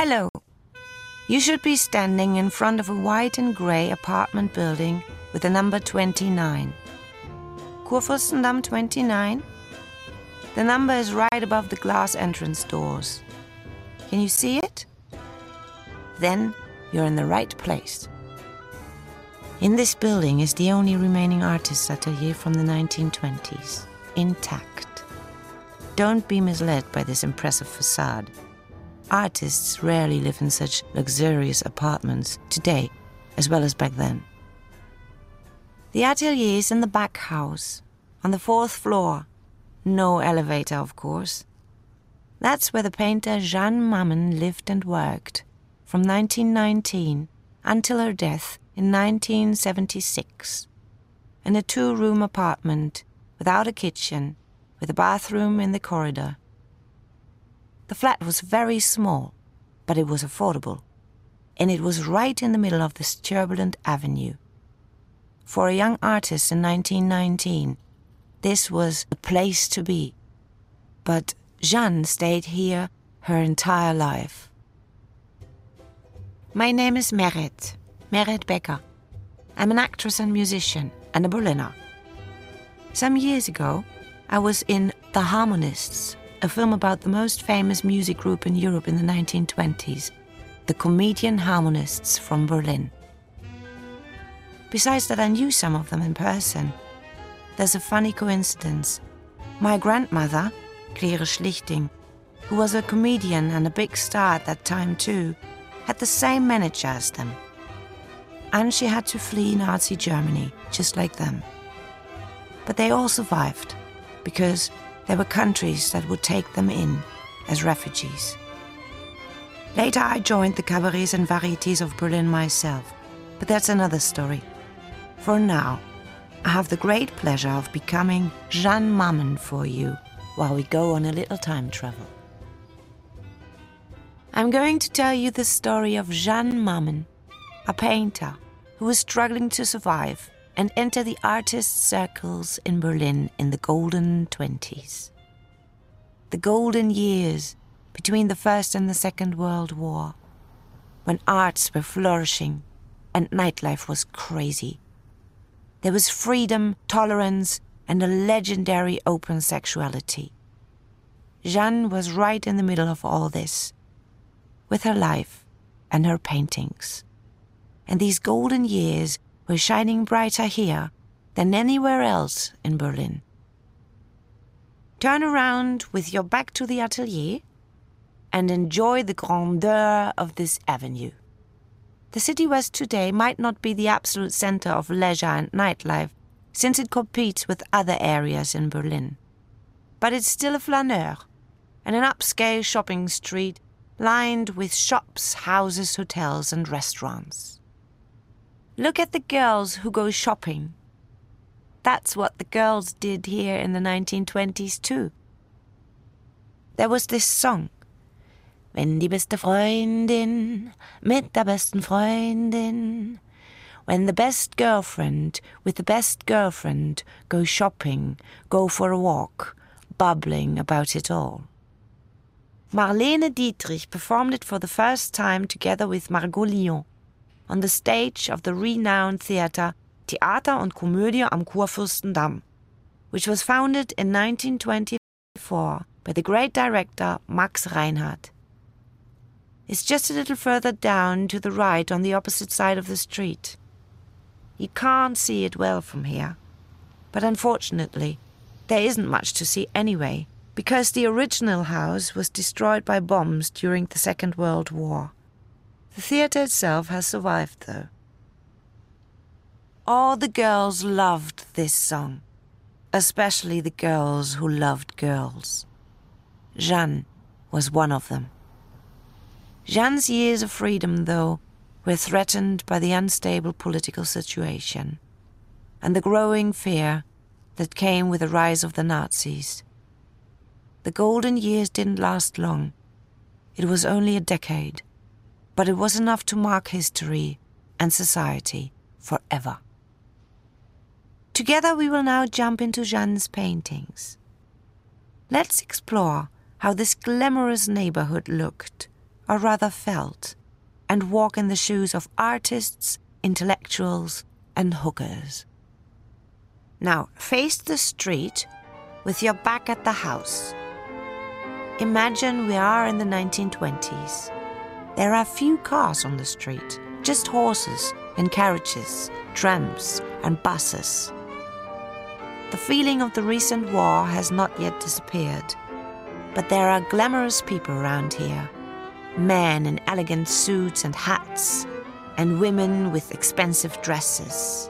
Hello. You should be standing in front of a white and grey apartment building with the number 29. Kurfürstendamm 29? The number is right above the glass entrance doors. Can you see it? Then you're in the right place. In this building is the only remaining artist's atelier from the 1920s, intact. Don't be misled by this impressive facade. Artists rarely live in such luxurious apartments today as well as back then. The atelier is in the back house, on the fourth floor. No elevator, of course. That's where the painter Jeanne Mammen lived and worked from 1919 until her death in 1976 in a two room apartment without a kitchen, with a bathroom in the corridor. The flat was very small, but it was affordable, and it was right in the middle of this turbulent avenue. For a young artist in 1919, this was the place to be. But Jeanne stayed here her entire life. My name is Meret, Meret Becker. I'm an actress and musician and a Berliner. Some years ago, I was in The Harmonists, a film about the most famous music group in Europe in the 1920s, the Comedian Harmonists from Berlin. Besides that, I knew some of them in person. There's a funny coincidence. My grandmother, Claire Schlichting, who was a comedian and a big star at that time too, had the same manager as them. And she had to flee Nazi Germany, just like them. But they all survived, because there were countries that would take them in as refugees. Later, I joined the cabarets and varieties of Berlin myself, but that's another story. For now, I have the great pleasure of becoming Jeanne Mammen for you while we go on a little time travel. I'm going to tell you the story of Jeanne Mammen, a painter who was struggling to survive and enter the artist circles in Berlin in the golden 20s. The golden years between the First and the Second World War, when arts were flourishing and nightlife was crazy. There was freedom, tolerance, and a legendary open sexuality. Jeanne was right in the middle of all this with her life and her paintings. And these golden years were shining brighter here than anywhere else in Berlin. Turn around with your back to the atelier and enjoy the grandeur of this avenue. The city west today might not be the absolute center of leisure and nightlife, since it competes with other areas in Berlin. But it's still a flaneur and an upscale shopping street lined with shops, houses, hotels, and restaurants. Look at the girls who go shopping. That's what the girls did here in the 1920s, too. There was this song. Wenn die beste Freundin mit der besten Freundin. When the best girlfriend with the best girlfriend go shopping, go for a walk, bubbling about it all. Marlene Dietrich performed it for the first time together with Margo Lion on the stage of the renowned theatre Theater und Komödie am Kurfürstendamm, which was founded in 1924 by the great director Max Reinhardt. It's just a little further down to the right on the opposite side of the street. You can't see it well from here, but unfortunately, there isn't much to see anyway because the original house was destroyed by bombs during the Second World War. The theatre itself has survived, though. All the girls loved this song, especially the girls who loved girls. Jeanne was one of them. Jeanne's years of freedom, though, were threatened by the unstable political situation and the growing fear that came with the rise of the Nazis. The golden years didn't last long. It was only a decade, but it was enough to mark history and society forever. Together we will now jump into Jeanne's paintings. Let's explore how this glamorous neighborhood looked or rather felt, and walk in the shoes of artists, intellectuals, and hookers. Now, face the street with your back at the house. Imagine we are in the 1920s. There are few cars on the street, just horses and carriages, trams and buses. The feeling of the recent war has not yet disappeared, but there are glamorous people around here men in elegant suits and hats, and women with expensive dresses.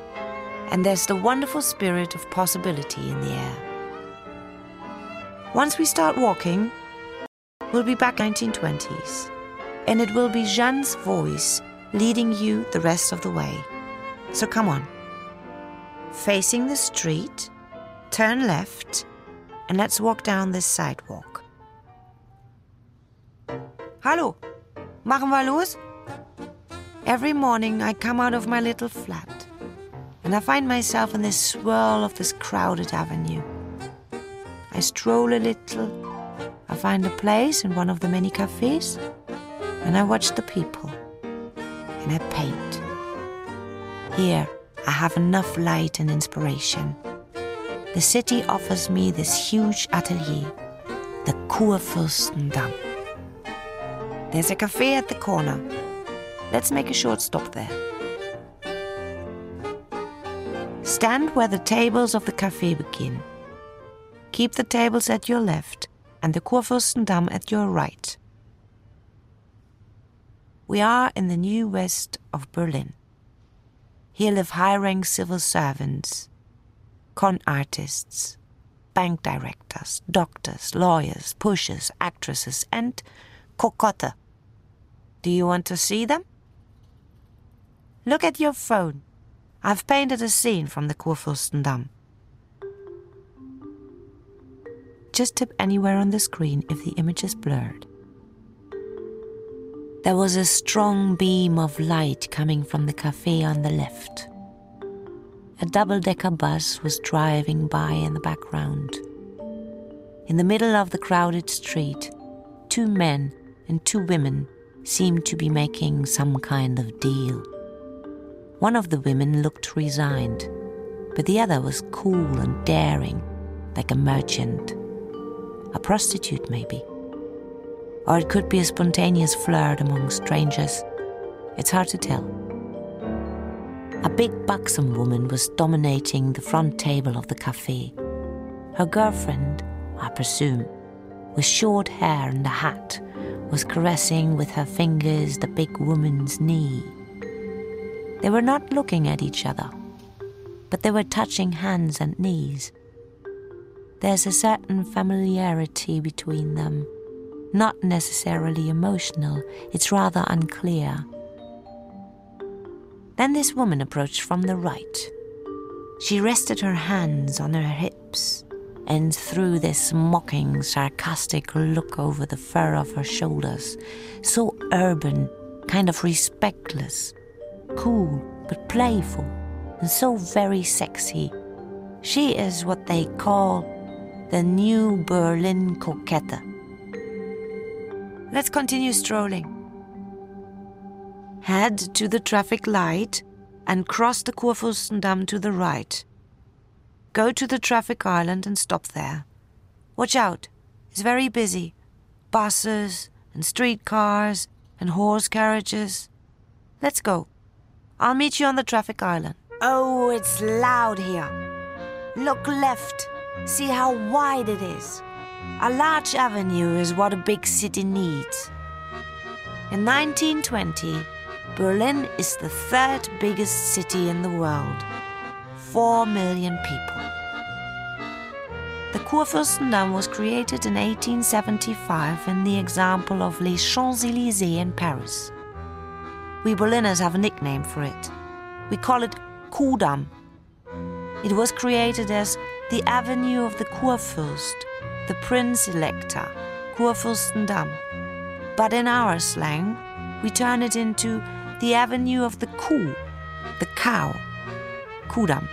And there's the wonderful spirit of possibility in the air. Once we start walking, we'll be back 1920s, and it will be Jeanne's voice leading you the rest of the way. So come on. Facing the street, turn left, and let's walk down this sidewalk. Hallo, machen wir los? Every morning I come out of my little flat and I find myself in this swirl of this crowded avenue. I stroll a little, I find a place in one of the many cafes, and I watch the people, and I paint. Here, I have enough light and inspiration. The city offers me this huge atelier, the Kurfürstendamm. There's a cafe at the corner. Let's make a short stop there. Stand where the tables of the cafe begin. Keep the tables at your left and the Kurfürstendamm at your right. We are in the new west of Berlin. Here live high rank civil servants, con artists, bank directors, doctors, lawyers, pushers, actresses, and cocotte. Do you want to see them? Look at your phone. I've painted a scene from the Kurfürstendamm. Just tip anywhere on the screen if the image is blurred. There was a strong beam of light coming from the cafe on the left. A double decker bus was driving by in the background. In the middle of the crowded street, two men and two women seemed to be making some kind of deal. One of the women looked resigned, but the other was cool and daring, like a merchant. A prostitute, maybe. Or it could be a spontaneous flirt among strangers. It's hard to tell. A big buxom woman was dominating the front table of the cafe. Her girlfriend, I presume, with short hair and a hat, was caressing with her fingers the big woman's knee. They were not looking at each other, but they were touching hands and knees. There's a certain familiarity between them, not necessarily emotional, it's rather unclear. Then this woman approached from the right. She rested her hands on her hips and threw this mocking, sarcastic look over the fur of her shoulders, so urban, kind of respectless, cool but playful, and so very sexy. She is what they call the new Berlin coquette. Let's continue strolling. Head to the traffic light and cross the Kurfürstendamm to the right. Go to the traffic island and stop there. Watch out, it's very busy. Buses and streetcars and horse carriages. Let's go. I'll meet you on the traffic island. Oh, it's loud here. Look left. See how wide it is. A large avenue is what a big city needs. In 1920, Berlin is the third biggest city in the world. Four million people. The Kurfürstendamm was created in 1875 in the example of Les Champs-Élysées in Paris. We Berliners have a nickname for it. We call it Kudamm. It was created as the Avenue of the Kurfürst, the Prince Elector, Kurfürstendamm. But in our slang, we turn it into the Avenue of the Kuh, the cow, Kudamm.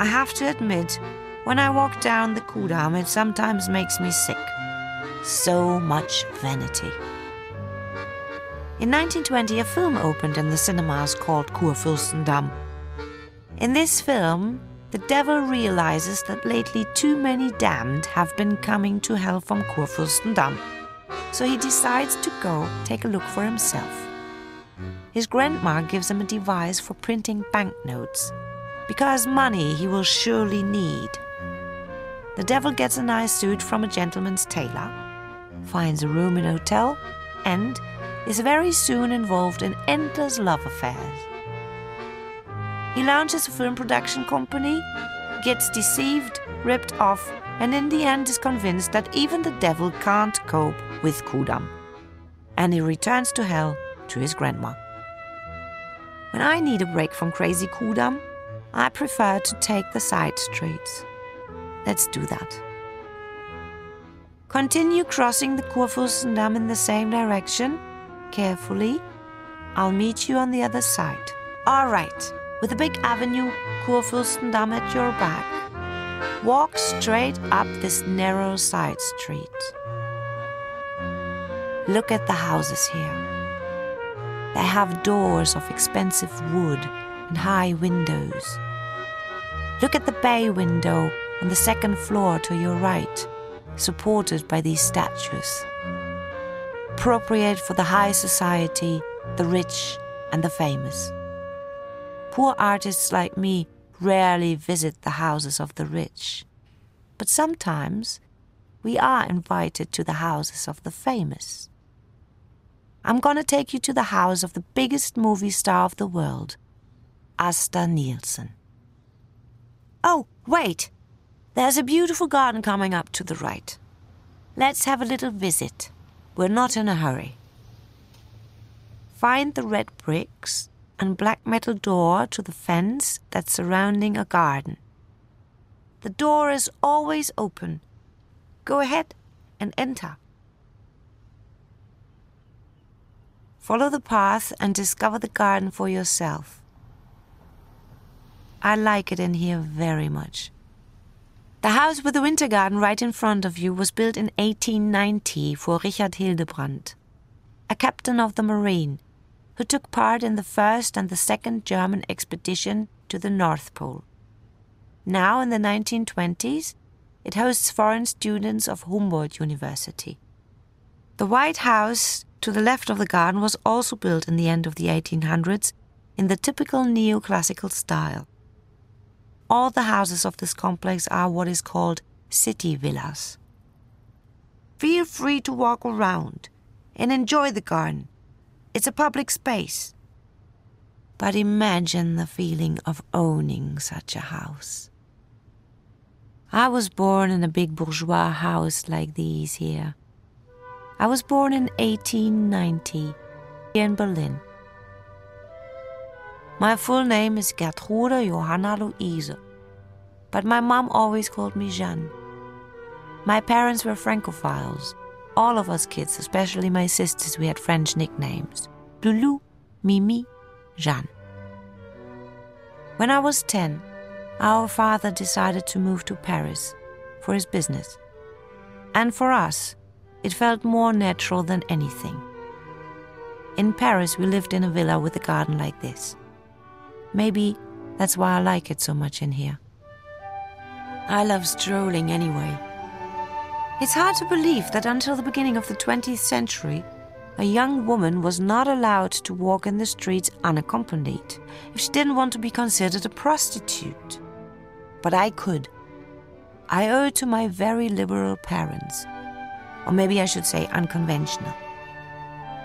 I have to admit, when I walk down the Kudamm, it sometimes makes me sick. So much vanity. In 1920, a film opened in the cinemas called Kurfürstendamm. In this film, the devil realizes that lately too many damned have been coming to hell from Kurfürstendamm. So he decides to go take a look for himself. His grandma gives him a device for printing banknotes, because money he will surely need. The devil gets a nice suit from a gentleman's tailor, finds a room in a hotel, and is very soon involved in endless love affairs. He launches a film production company, gets deceived, ripped off, and in the end is convinced that even the devil can't cope with Kudamm. And he returns to hell to his grandma. When I need a break from crazy Kudamm, I prefer to take the side streets. Let's do that. Continue crossing the Kurfürstendamm in the same direction, carefully. I'll meet you on the other side. All right with a big avenue Kurfürstendamm at your back. Walk straight up this narrow side street. Look at the houses here. They have doors of expensive wood and high windows. Look at the bay window on the second floor to your right, supported by these statues. Appropriate for the high society, the rich, and the famous. Poor artists like me rarely visit the houses of the rich. But sometimes we are invited to the houses of the famous. I'm gonna take you to the house of the biggest movie star of the world, Asta Nielsen. Oh, wait! There's a beautiful garden coming up to the right. Let's have a little visit. We're not in a hurry. Find the red bricks and black metal door to the fence that's surrounding a garden. The door is always open. Go ahead and enter. Follow the path and discover the garden for yourself. I like it in here very much. The house with the winter garden right in front of you was built in 1890 for Richard Hildebrandt, a captain of the Marine who took part in the first and the second German expedition to the North Pole. Now, in the 1920s, it hosts foreign students of Humboldt University. The White House to the left of the garden was also built in the end of the 1800s in the typical neoclassical style. All the houses of this complex are what is called city villas. Feel free to walk around and enjoy the garden it's a public space. But imagine the feeling of owning such a house. I was born in a big bourgeois house like these here. I was born in 1890 in Berlin. My full name is Gertrude Johanna Luise, but my mom always called me Jeanne. My parents were Francophiles, all of us kids, especially my sisters, we had French nicknames Lulu, Mimi, Jeanne. When I was 10, our father decided to move to Paris for his business. And for us, it felt more natural than anything. In Paris, we lived in a villa with a garden like this. Maybe that's why I like it so much in here. I love strolling anyway. It's hard to believe that until the beginning of the 20th century, a young woman was not allowed to walk in the streets unaccompanied if she didn't want to be considered a prostitute. But I could. I owe it to my very liberal parents. Or maybe I should say unconventional.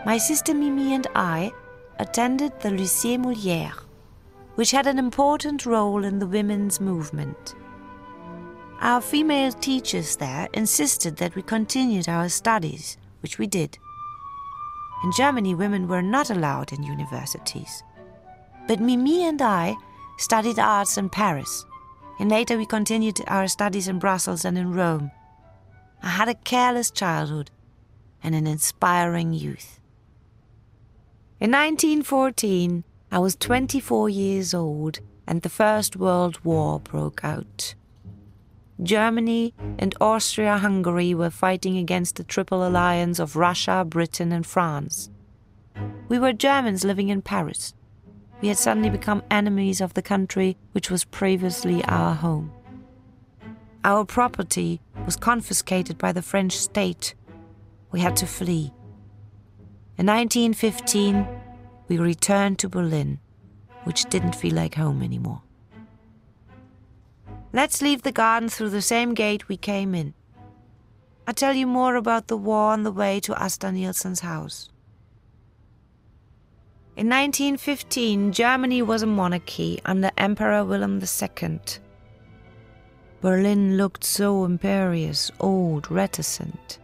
My sister Mimi and I attended the Lycée Molière, which had an important role in the women's movement. Our female teachers there insisted that we continued our studies, which we did. In Germany, women were not allowed in universities. But Mimi and I studied arts in Paris, and later we continued our studies in Brussels and in Rome. I had a careless childhood and an inspiring youth. In 1914, I was 24 years old, and the First World War broke out. Germany and Austria Hungary were fighting against the Triple Alliance of Russia, Britain, and France. We were Germans living in Paris. We had suddenly become enemies of the country which was previously our home. Our property was confiscated by the French state. We had to flee. In 1915, we returned to Berlin, which didn't feel like home anymore. Let's leave the garden through the same gate we came in. I'll tell you more about the war on the way to Asta Nielsen's house. In 1915, Germany was a monarchy under Emperor William II. Berlin looked so imperious, old, reticent.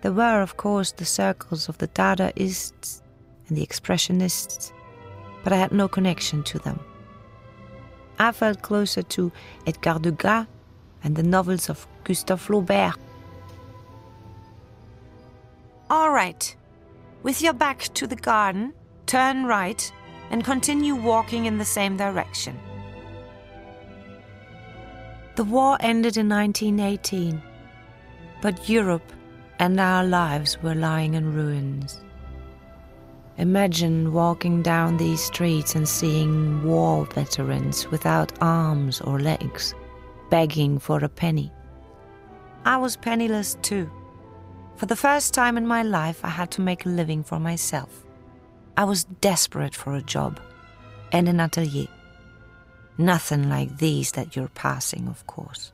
There were, of course, the circles of the Dadaists and the Expressionists, but I had no connection to them. I felt closer to Edgar Degas and the novels of Gustave Flaubert. All right. With your back to the garden, turn right and continue walking in the same direction. The war ended in 1918, but Europe and our lives were lying in ruins. Imagine walking down these streets and seeing war veterans without arms or legs, begging for a penny. I was penniless too. For the first time in my life, I had to make a living for myself. I was desperate for a job and an atelier. Nothing like these that you're passing, of course.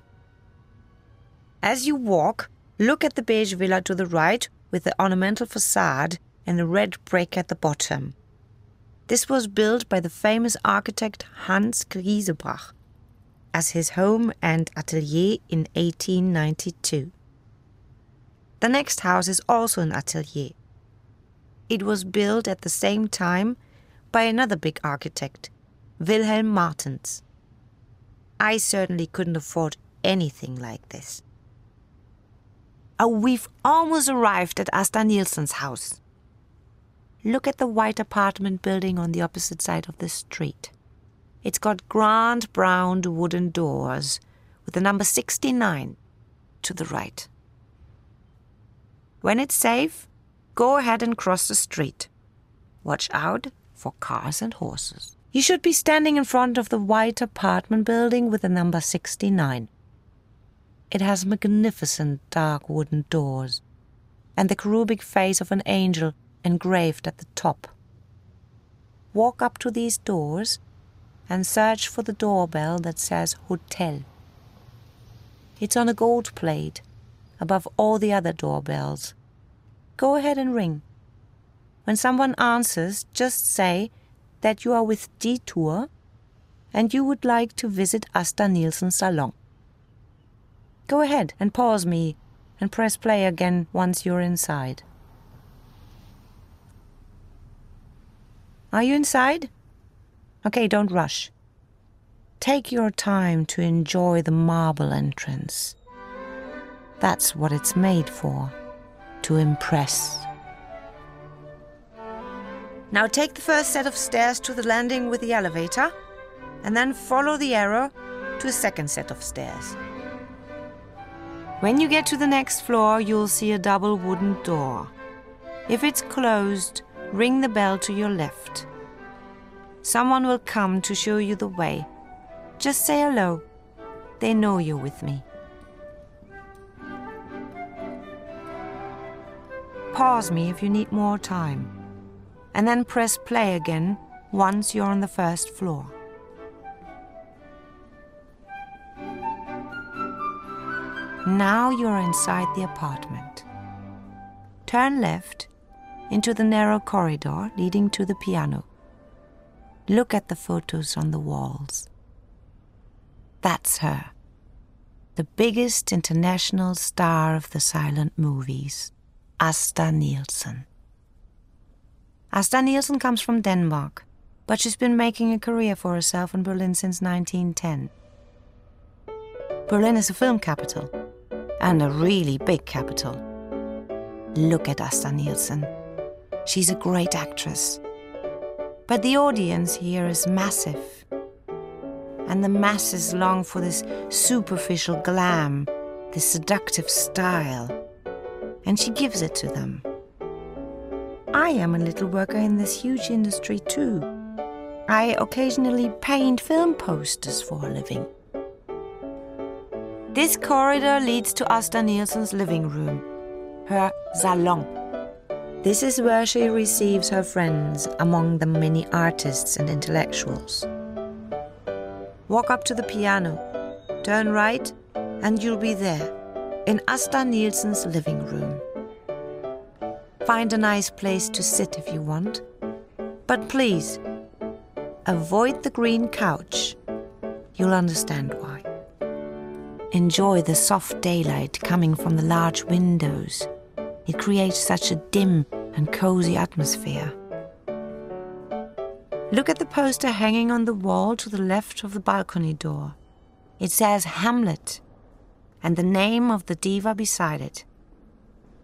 As you walk, look at the beige villa to the right with the ornamental facade and a red brick at the bottom. This was built by the famous architect Hans Grisebach as his home and atelier in 1892. The next house is also an atelier. It was built at the same time by another big architect, Wilhelm Martens. I certainly couldn't afford anything like this. Oh, we've almost arrived at Asta Nielsen's house. Look at the white apartment building on the opposite side of the street. It's got grand brown wooden doors with the number 69 to the right. When it's safe, go ahead and cross the street. Watch out for cars and horses. You should be standing in front of the white apartment building with the number 69. It has magnificent dark wooden doors and the cherubic face of an angel engraved at the top. Walk up to these doors and search for the doorbell that says Hotel. It's on a gold plate above all the other doorbells. Go ahead and ring. When someone answers, just say that you are with Detour and you would like to visit Asta Nielsen's salon. Go ahead and pause me and press play again once you're inside. Are you inside? Okay, don't rush. Take your time to enjoy the marble entrance. That's what it's made for to impress. Now take the first set of stairs to the landing with the elevator, and then follow the arrow to a second set of stairs. When you get to the next floor, you'll see a double wooden door. If it's closed, ring the bell to your left. Someone will come to show you the way. Just say hello. They know you're with me. Pause me if you need more time, and then press play again once you're on the first floor. Now you're inside the apartment. Turn left into the narrow corridor leading to the piano. Look at the photos on the walls. That's her, the biggest international star of the silent movies, Asta Nielsen. Asta Nielsen comes from Denmark, but she's been making a career for herself in Berlin since 1910. Berlin is a film capital, and a really big capital. Look at Asta Nielsen. She's a great actress. But the audience here is massive. and the masses long for this superficial glam, this seductive style, and she gives it to them. I am a little worker in this huge industry too. I occasionally paint film posters for a living. This corridor leads to Asta Nielsen's living room, her salon. This is where she receives her friends, among them many artists and intellectuals. Walk up to the piano, turn right, and you'll be there, in Asta Nielsen's living room. Find a nice place to sit if you want, but please, avoid the green couch. You'll understand why. Enjoy the soft daylight coming from the large windows. It creates such a dim and cozy atmosphere. Look at the poster hanging on the wall to the left of the balcony door. It says Hamlet and the name of the diva beside it.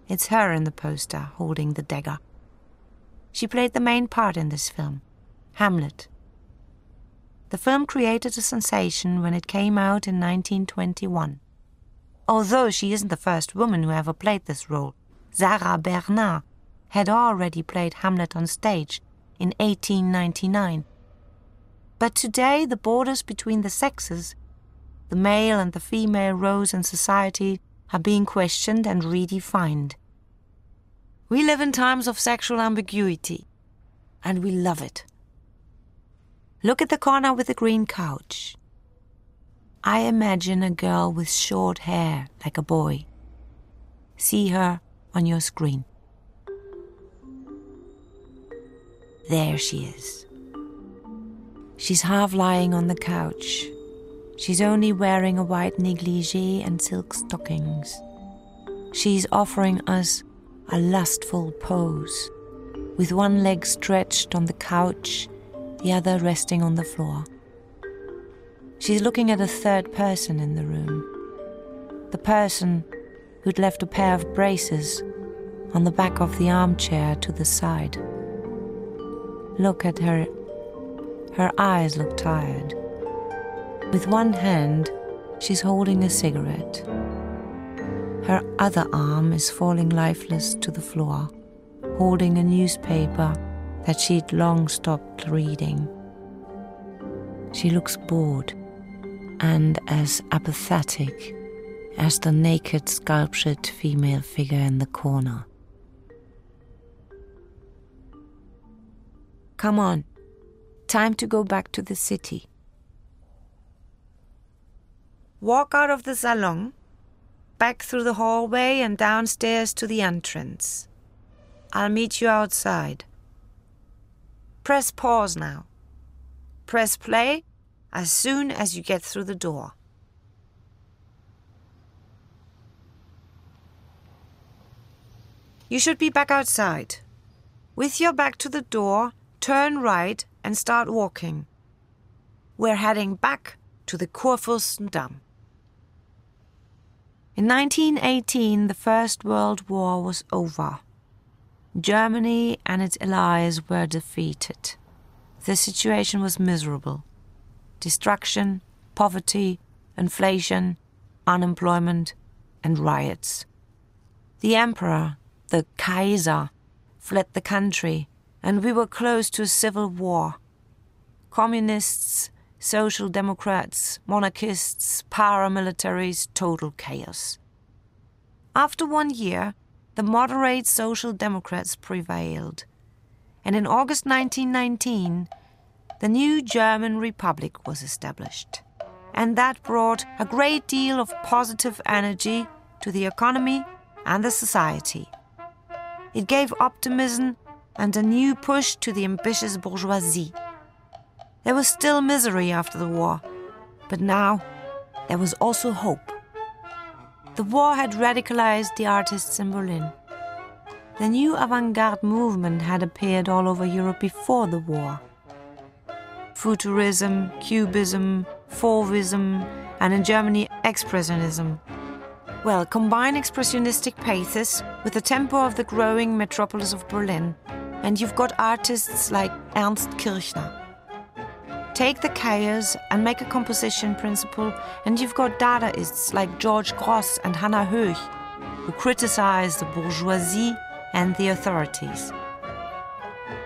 It's her in the poster holding the dagger. She played the main part in this film, Hamlet. The film created a sensation when it came out in 1921. Although she isn't the first woman who ever played this role, Sarah Bernhardt, had already played Hamlet on stage in 1899. But today the borders between the sexes, the male and the female roles in society, are being questioned and redefined. We live in times of sexual ambiguity, and we love it. Look at the corner with the green couch. I imagine a girl with short hair like a boy. See her on your screen. There she is. She's half lying on the couch. She's only wearing a white negligee and silk stockings. She's offering us a lustful pose, with one leg stretched on the couch the other resting on the floor. She's looking at a third person in the room. The person who'd left a pair of braces on the back of the armchair to the side. Look at her. Her eyes look tired. With one hand, she's holding a cigarette. Her other arm is falling lifeless to the floor, holding a newspaper that she'd long stopped reading. She looks bored and as apathetic as the naked sculptured female figure in the corner. Come on, time to go back to the city. Walk out of the salon, back through the hallway and downstairs to the entrance. I'll meet you outside. Press pause now. Press play as soon as you get through the door. You should be back outside. With your back to the door, turn right and start walking. We're heading back to the Kurfürstendamm. In 1918, the First World War was over. Germany and its allies were defeated. The situation was miserable. Destruction, poverty, inflation, unemployment, and riots. The emperor, the Kaiser, fled the country, and we were close to a civil war. Communists, social democrats, monarchists, paramilitaries, total chaos. After one year, the moderate Social Democrats prevailed. And in August 1919, the new German Republic was established. And that brought a great deal of positive energy to the economy and the society. It gave optimism and a new push to the ambitious bourgeoisie. There was still misery after the war, but now there was also hope. The war had radicalized the artists in Berlin. The new avant garde movement had appeared all over Europe before the war. Futurism, Cubism, Fauvism, and in Germany, Expressionism. Well, combine expressionistic pathos with the tempo of the growing metropolis of Berlin, and you've got artists like Ernst Kirchner. Take the chaos and make a composition principle, and you've got Dadaists like George Grosz and Hannah Höch, who criticize the bourgeoisie and the authorities.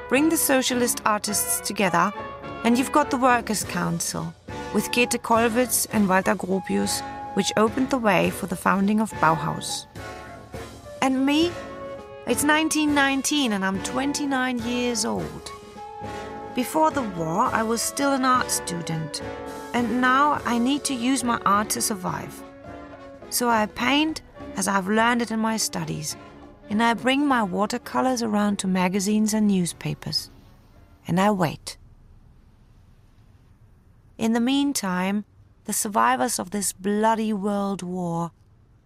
Bring the socialist artists together, and you've got the Workers' Council, with Käthe Kollwitz and Walter Gropius, which opened the way for the founding of Bauhaus. And me? It's 1919 and I'm 29 years old. Before the war, I was still an art student, and now I need to use my art to survive. So I paint as I've learned it in my studies, and I bring my watercolors around to magazines and newspapers. And I wait. In the meantime, the survivors of this bloody world war,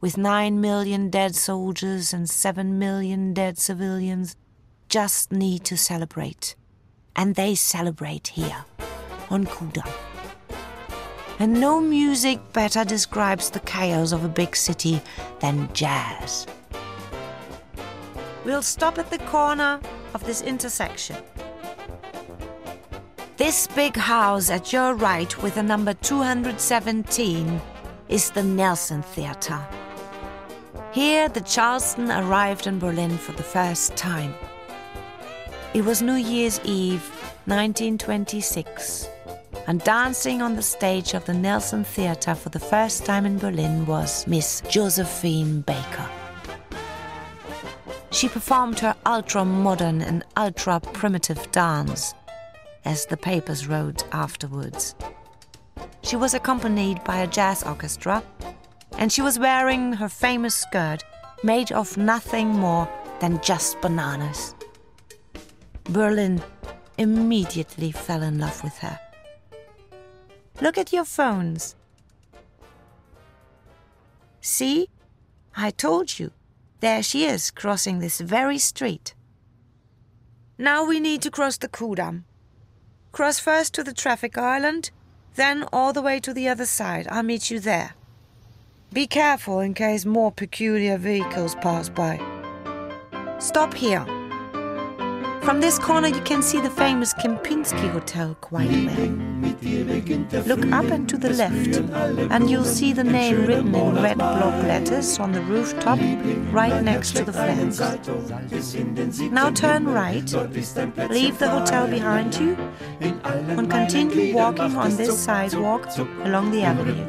with nine million dead soldiers and seven million dead civilians, just need to celebrate and they celebrate here on Kudamm. And no music better describes the chaos of a big city than jazz. We'll stop at the corner of this intersection. This big house at your right with the number 217 is the Nelson Theater. Here, the Charleston arrived in Berlin for the first time. It was New Year's Eve, 1926, and dancing on the stage of the Nelson Theatre for the first time in Berlin was Miss Josephine Baker. She performed her ultra modern and ultra primitive dance, as the papers wrote afterwards. She was accompanied by a jazz orchestra, and she was wearing her famous skirt made of nothing more than just bananas. Berlin immediately fell in love with her. Look at your phones. See? I told you. There she is, crossing this very street. Now we need to cross the Kudamm. Cross first to the traffic island, then all the way to the other side. I'll meet you there. Be careful in case more peculiar vehicles pass by. Stop here. From this corner, you can see the famous Kempinski Hotel quite well. Look up and to the left, and you'll see the name written in red block letters on the rooftop right next to the flags. Now turn right, leave the hotel behind you, and continue walking on this sidewalk along the avenue.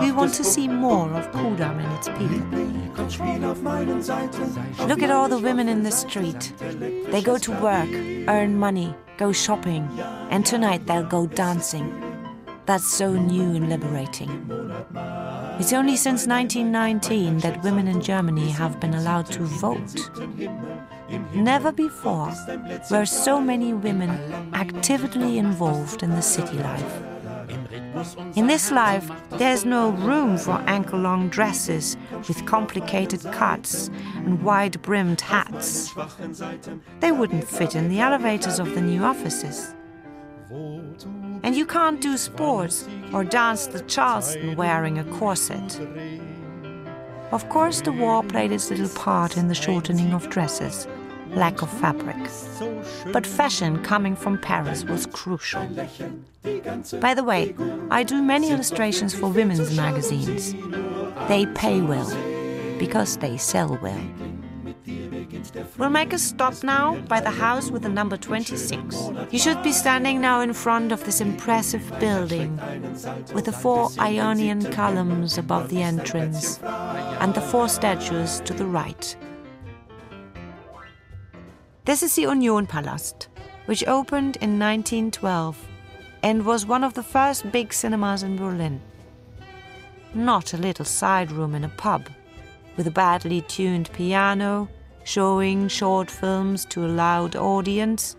We want to see more of Kudamm and its people. Look at all the women in the street. They go to work, earn money, go shopping, and tonight they'll go dancing. That's so new and liberating. It's only since 1919 that women in Germany have been allowed to vote. Never before were so many women actively involved in the city life. In this life, there's no room for ankle long dresses with complicated cuts and wide brimmed hats. They wouldn't fit in the elevators of the new offices. And you can't do sports or dance the Charleston wearing a corset. Of course, the war played its little part in the shortening of dresses lack of fabric. But fashion coming from Paris was crucial. By the way, I do many illustrations for women's magazines. They pay well because they sell well. We'll make a stop now by the house with the number 26. You should be standing now in front of this impressive building with the four Ionian columns above the entrance and the four statues to the right. This is the Union Palast, which opened in 1912 and was one of the first big cinemas in Berlin. Not a little side room in a pub, with a badly tuned piano showing short films to a loud audience,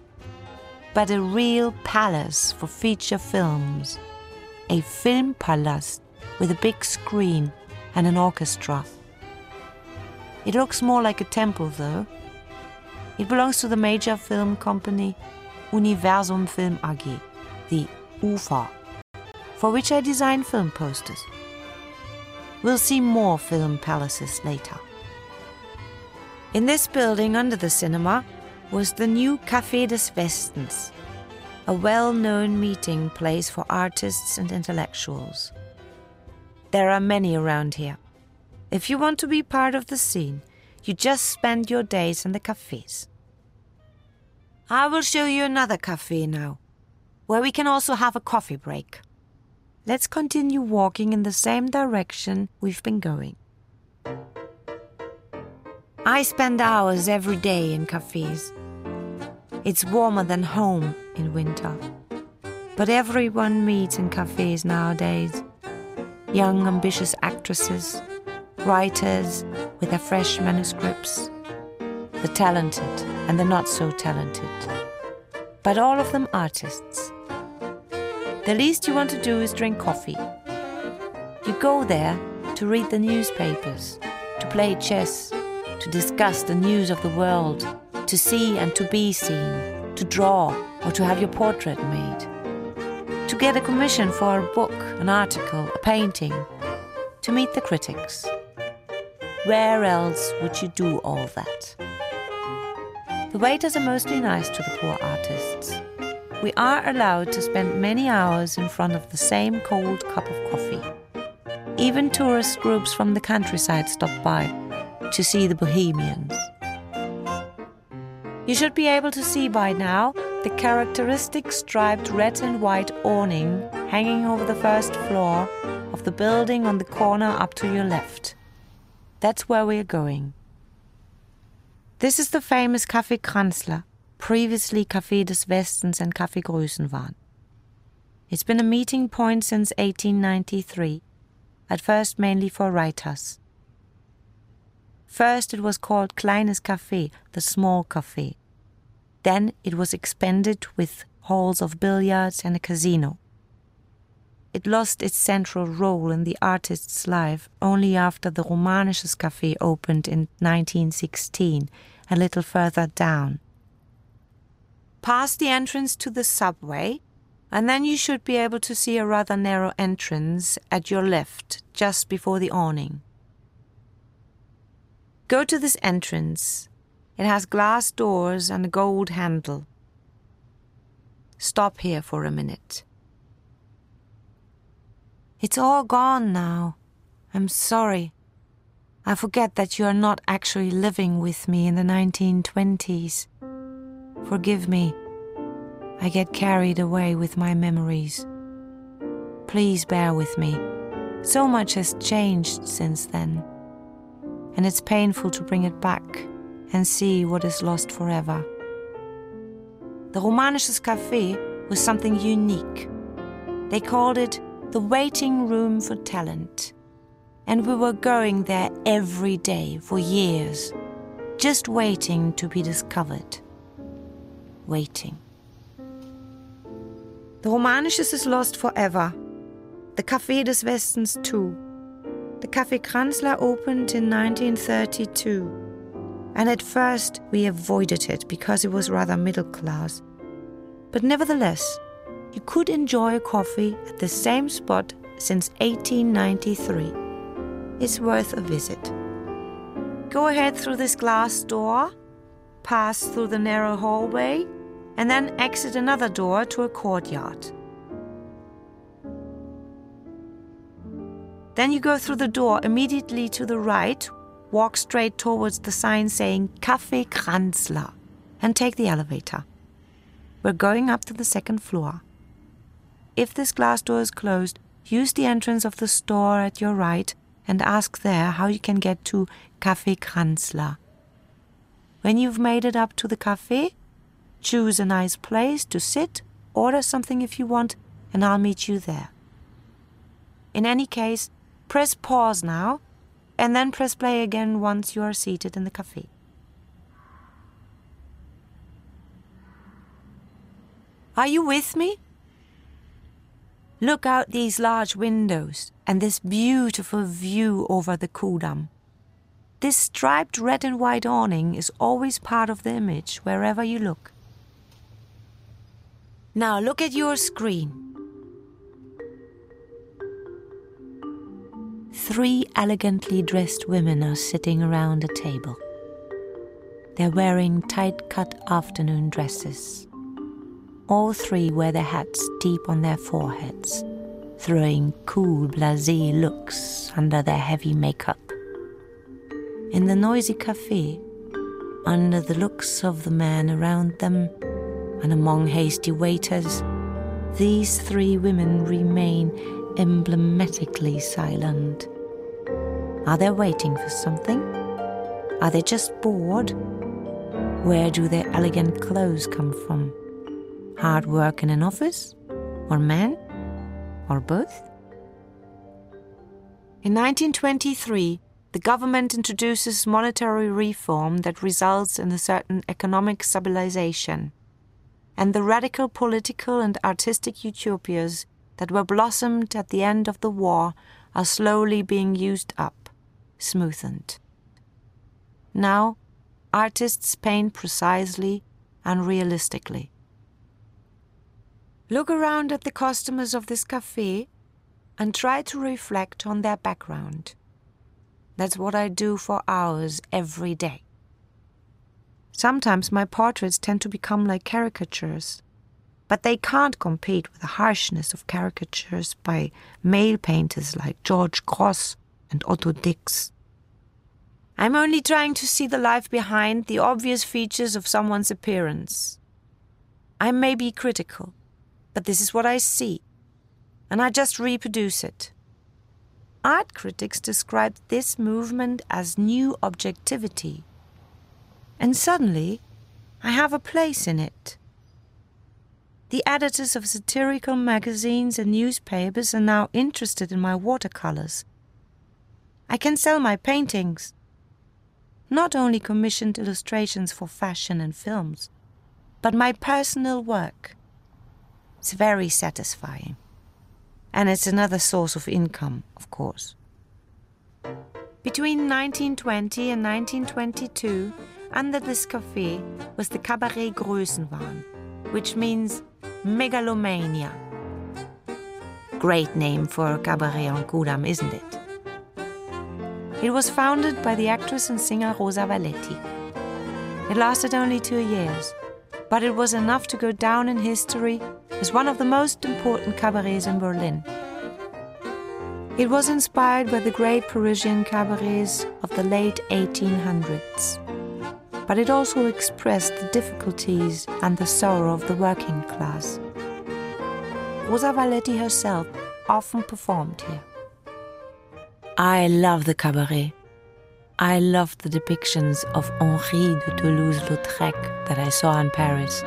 but a real palace for feature films. A film palace with a big screen and an orchestra. It looks more like a temple, though, it belongs to the major film company Universum Film AG, the UFA, for which I design film posters. We'll see more film palaces later. In this building under the cinema was the new Café des Westens, a well known meeting place for artists and intellectuals. There are many around here. If you want to be part of the scene, you just spend your days in the cafes. I will show you another cafe now, where we can also have a coffee break. Let's continue walking in the same direction we've been going. I spend hours every day in cafes. It's warmer than home in winter. But everyone meets in cafes nowadays. Young, ambitious actresses, writers with their fresh manuscripts, the talented and the not so talented, but all of them artists. The least you want to do is drink coffee. You go there to read the newspapers, to play chess, to discuss the news of the world, to see and to be seen, to draw or to have your portrait made, to get a commission for a book, an article, a painting, to meet the critics. Where else would you do all that? The waiters are mostly nice to the poor artists. We are allowed to spend many hours in front of the same cold cup of coffee. Even tourist groups from the countryside stop by to see the Bohemians. You should be able to see by now the characteristic striped red and white awning hanging over the first floor of the building on the corner up to your left. That's where we're going. This is the famous Café Kranzler, previously Café des Westens and Café Größenwahn. It's been a meeting point since 1893, at first mainly for writers. First it was called Kleines Café, the small café. Then it was expanded with halls of billiards and a casino. It lost its central role in the artist's life only after the Romanisches Café opened in 1916, a little further down. Past the entrance to the subway, and then you should be able to see a rather narrow entrance at your left, just before the awning. Go to this entrance. It has glass doors and a gold handle. Stop here for a minute. It's all gone now. I'm sorry. I forget that you are not actually living with me in the 1920s. Forgive me. I get carried away with my memories. Please bear with me. So much has changed since then. And it's painful to bring it back and see what is lost forever. The Romanisches Café was something unique. They called it the waiting room for talent. And we were going there every day for years, just waiting to be discovered. Waiting. The Romanisches is lost forever. The Café des Westens too. The Café Kranzler opened in 1932. And at first we avoided it because it was rather middle class. But nevertheless, you could enjoy a coffee at the same spot since 1893. It's worth a visit. Go ahead through this glass door, pass through the narrow hallway, and then exit another door to a courtyard. Then you go through the door immediately to the right, walk straight towards the sign saying Café Kranzler, and take the elevator. We're going up to the second floor. If this glass door is closed, use the entrance of the store at your right and ask there how you can get to Café Kranzler. When you've made it up to the cafe, choose a nice place to sit, order something if you want, and I'll meet you there. In any case, press pause now, and then press play again once you are seated in the cafe. Are you with me? Look out these large windows and this beautiful view over the Kudamm. This striped red and white awning is always part of the image wherever you look. Now look at your screen. Three elegantly dressed women are sitting around a table. They're wearing tight cut afternoon dresses. All three wear their hats deep on their foreheads, throwing cool, blase looks under their heavy makeup. In the noisy cafe, under the looks of the men around them, and among hasty waiters, these three women remain emblematically silent. Are they waiting for something? Are they just bored? Where do their elegant clothes come from? Hard work in an office? Or men? Or both? In 1923, the government introduces monetary reform that results in a certain economic stabilization and the radical political and artistic utopias that were blossomed at the end of the war are slowly being used up, smoothened. Now, artists paint precisely and realistically. Look around at the customers of this cafe and try to reflect on their background. That's what I do for hours every day. Sometimes my portraits tend to become like caricatures, but they can't compete with the harshness of caricatures by male painters like George Grosz and Otto Dix. I'm only trying to see the life behind the obvious features of someone's appearance. I may be critical, but this is what I see, and I just reproduce it. Art critics describe this movement as new objectivity and suddenly I have a place in it. The editors of satirical magazines and newspapers are now interested in my watercolors. I can sell my paintings. Not only commissioned illustrations for fashion and films, but my personal work. It's very satisfying. And it's another source of income, of course. Between 1920 and 1922, under this cafe was the Cabaret Größenwahn, which means megalomania. Great name for a cabaret on Kudamm, isn't it? It was founded by the actress and singer Rosa Valetti. It lasted only two years, but it was enough to go down in history as one of the most important cabarets in Berlin. It was inspired by the great Parisian cabarets of the late 1800s but it also expressed the difficulties and the sorrow of the working class. Rosa Valetti herself often performed here. I love the cabaret. I love the depictions of Henri de Toulouse-Lautrec that I saw in Paris.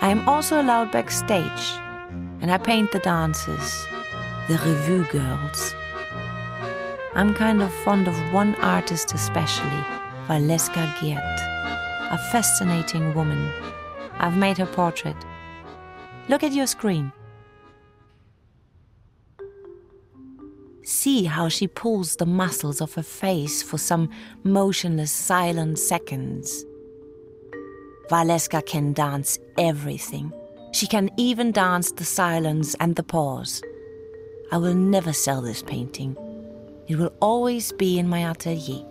I am also allowed backstage, and I paint the dancers, the revue girls. I'm kind of fond of one artist especially Valeska Gert, a fascinating woman. I've made her portrait. Look at your screen. See how she pulls the muscles of her face for some motionless, silent seconds. Valeska can dance everything. She can even dance the silence and the pause. I will never sell this painting. It will always be in my atelier.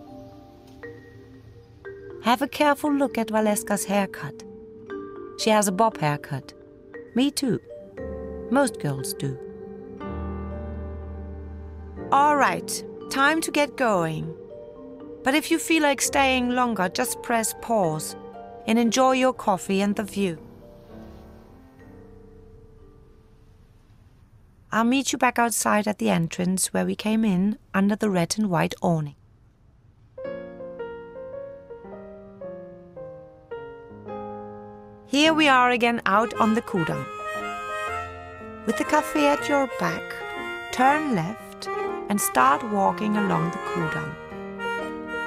Have a careful look at Valeska's haircut. She has a bob haircut. Me too. Most girls do. All right, time to get going. But if you feel like staying longer, just press pause and enjoy your coffee and the view. I'll meet you back outside at the entrance where we came in under the red and white awning. Here we are again out on the Kudamm. With the cafe at your back, turn left and start walking along the Kudamm.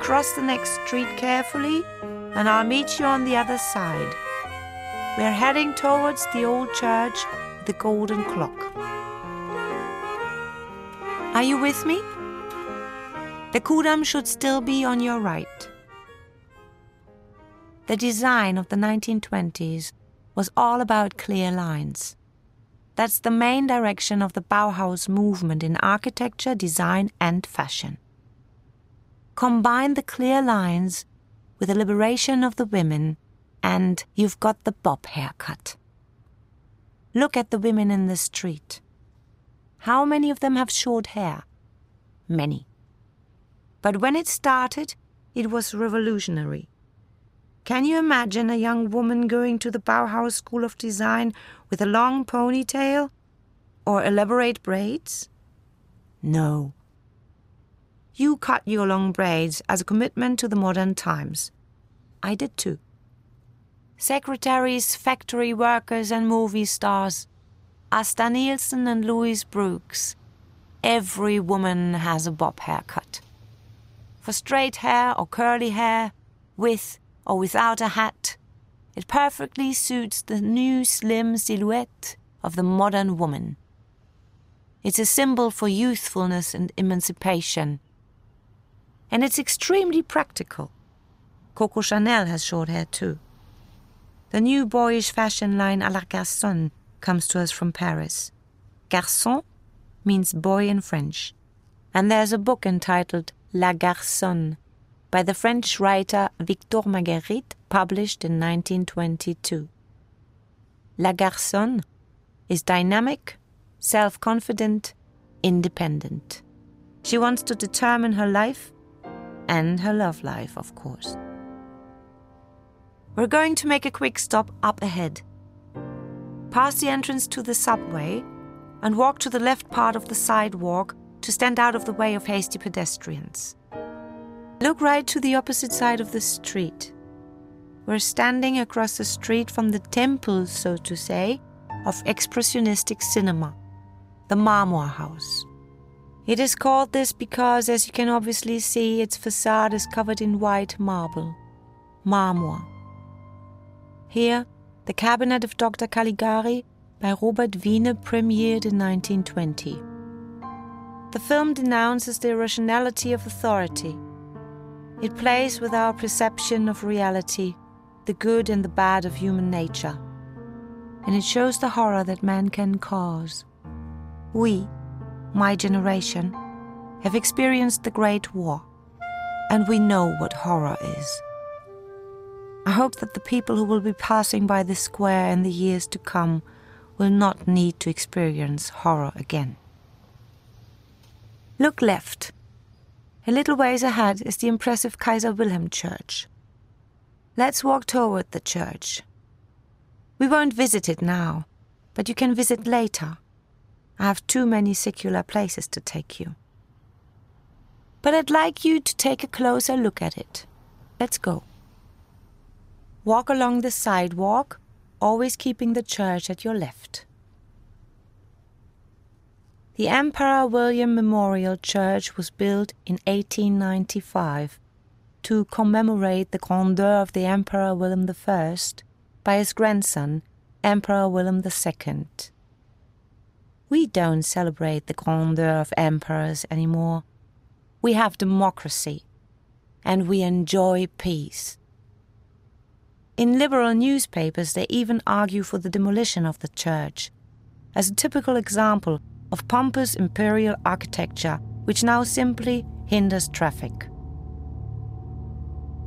Cross the next street carefully, and I'll meet you on the other side. We're heading towards the old church the golden clock. Are you with me? The Kudamm should still be on your right. The design of the 1920s was all about clear lines. That's the main direction of the Bauhaus movement in architecture, design, and fashion. Combine the clear lines with the liberation of the women, and you've got the bob haircut. Look at the women in the street. How many of them have short hair? Many. But when it started, it was revolutionary. Can you imagine a young woman going to the Bauhaus School of Design with a long ponytail or elaborate braids? No. You cut your long braids as a commitment to the modern times. I did too. Secretaries, factory workers, and movie stars. Asta Nielsen and Louise Brooks. Every woman has a bob haircut. For straight hair or curly hair, with or without a hat, it perfectly suits the new slim silhouette of the modern woman. It's a symbol for youthfulness and emancipation. And it's extremely practical. Coco Chanel has short hair too. The new boyish fashion line à la garçon comes to us from Paris. Garçon means boy in French. And there's a book entitled La Garçonne by the French writer Victor Margueritte, published in 1922. La Garçonne is dynamic, self confident, independent. She wants to determine her life and her love life, of course. We're going to make a quick stop up ahead. Pass the entrance to the subway and walk to the left part of the sidewalk to stand out of the way of hasty pedestrians. Look right to the opposite side of the street. We're standing across the street from the temple, so to say, of expressionistic cinema, the Marmor House. It is called this because, as you can obviously see, its facade is covered in white marble, marmor. Here, the Cabinet of Dr. Caligari by Robert Wiene premiered in 1920. The film denounces the irrationality of authority it plays with our perception of reality, the good and the bad of human nature. And it shows the horror that man can cause. We, my generation, have experienced the Great War, and we know what horror is. I hope that the people who will be passing by this square in the years to come will not need to experience horror again. Look left a little ways ahead is the impressive Kaiser Wilhelm Church. Let's walk toward the church. We won't visit it now, but you can visit later. I have too many secular places to take you. But I'd like you to take a closer look at it. Let's go. Walk along the sidewalk, always keeping the church at your left. The Emperor William Memorial Church was built in 1895 to commemorate the grandeur of the Emperor William I by his grandson, Emperor William II. We don't celebrate the grandeur of emperors anymore. We have democracy, and we enjoy peace. In liberal newspapers, they even argue for the demolition of the church, as a typical example of pompous imperial architecture which now simply hinders traffic.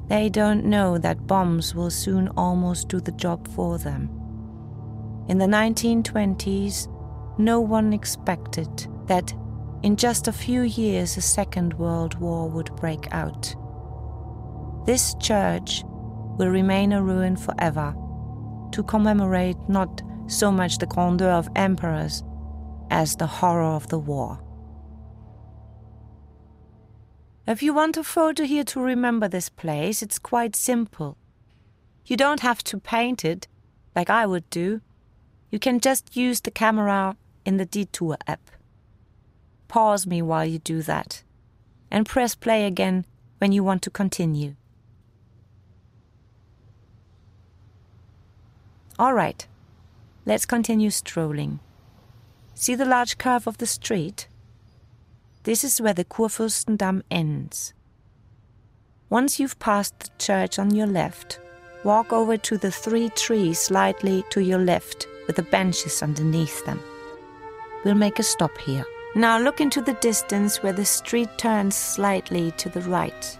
They don't know that bombs will soon almost do the job for them. In the 1920s, no one expected that in just a few years a Second World War would break out. This church will remain a ruin forever to commemorate not so much the grandeur of emperors as the horror of the war. If you want a photo here to remember this place, it's quite simple. You don't have to paint it like I would do. You can just use the camera in the Detour app. Pause me while you do that and press play again when you want to continue. All right, let's continue strolling. See the large curve of the street? This is where the Kurfürstendamm ends. Once you've passed the church on your left, walk over to the three trees slightly to your left with the benches underneath them. We'll make a stop here. Now look into the distance where the street turns slightly to the right.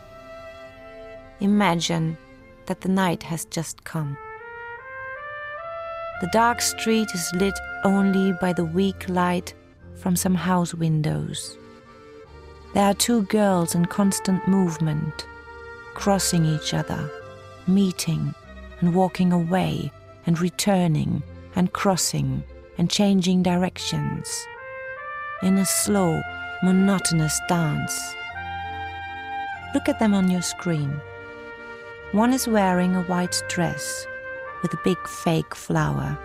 Imagine that the night has just come. The dark street is lit only by the weak light from some house windows. There are two girls in constant movement, crossing each other, meeting and walking away and returning and crossing and changing directions in a slow, monotonous dance. Look at them on your screen. One is wearing a white dress with a big fake flower.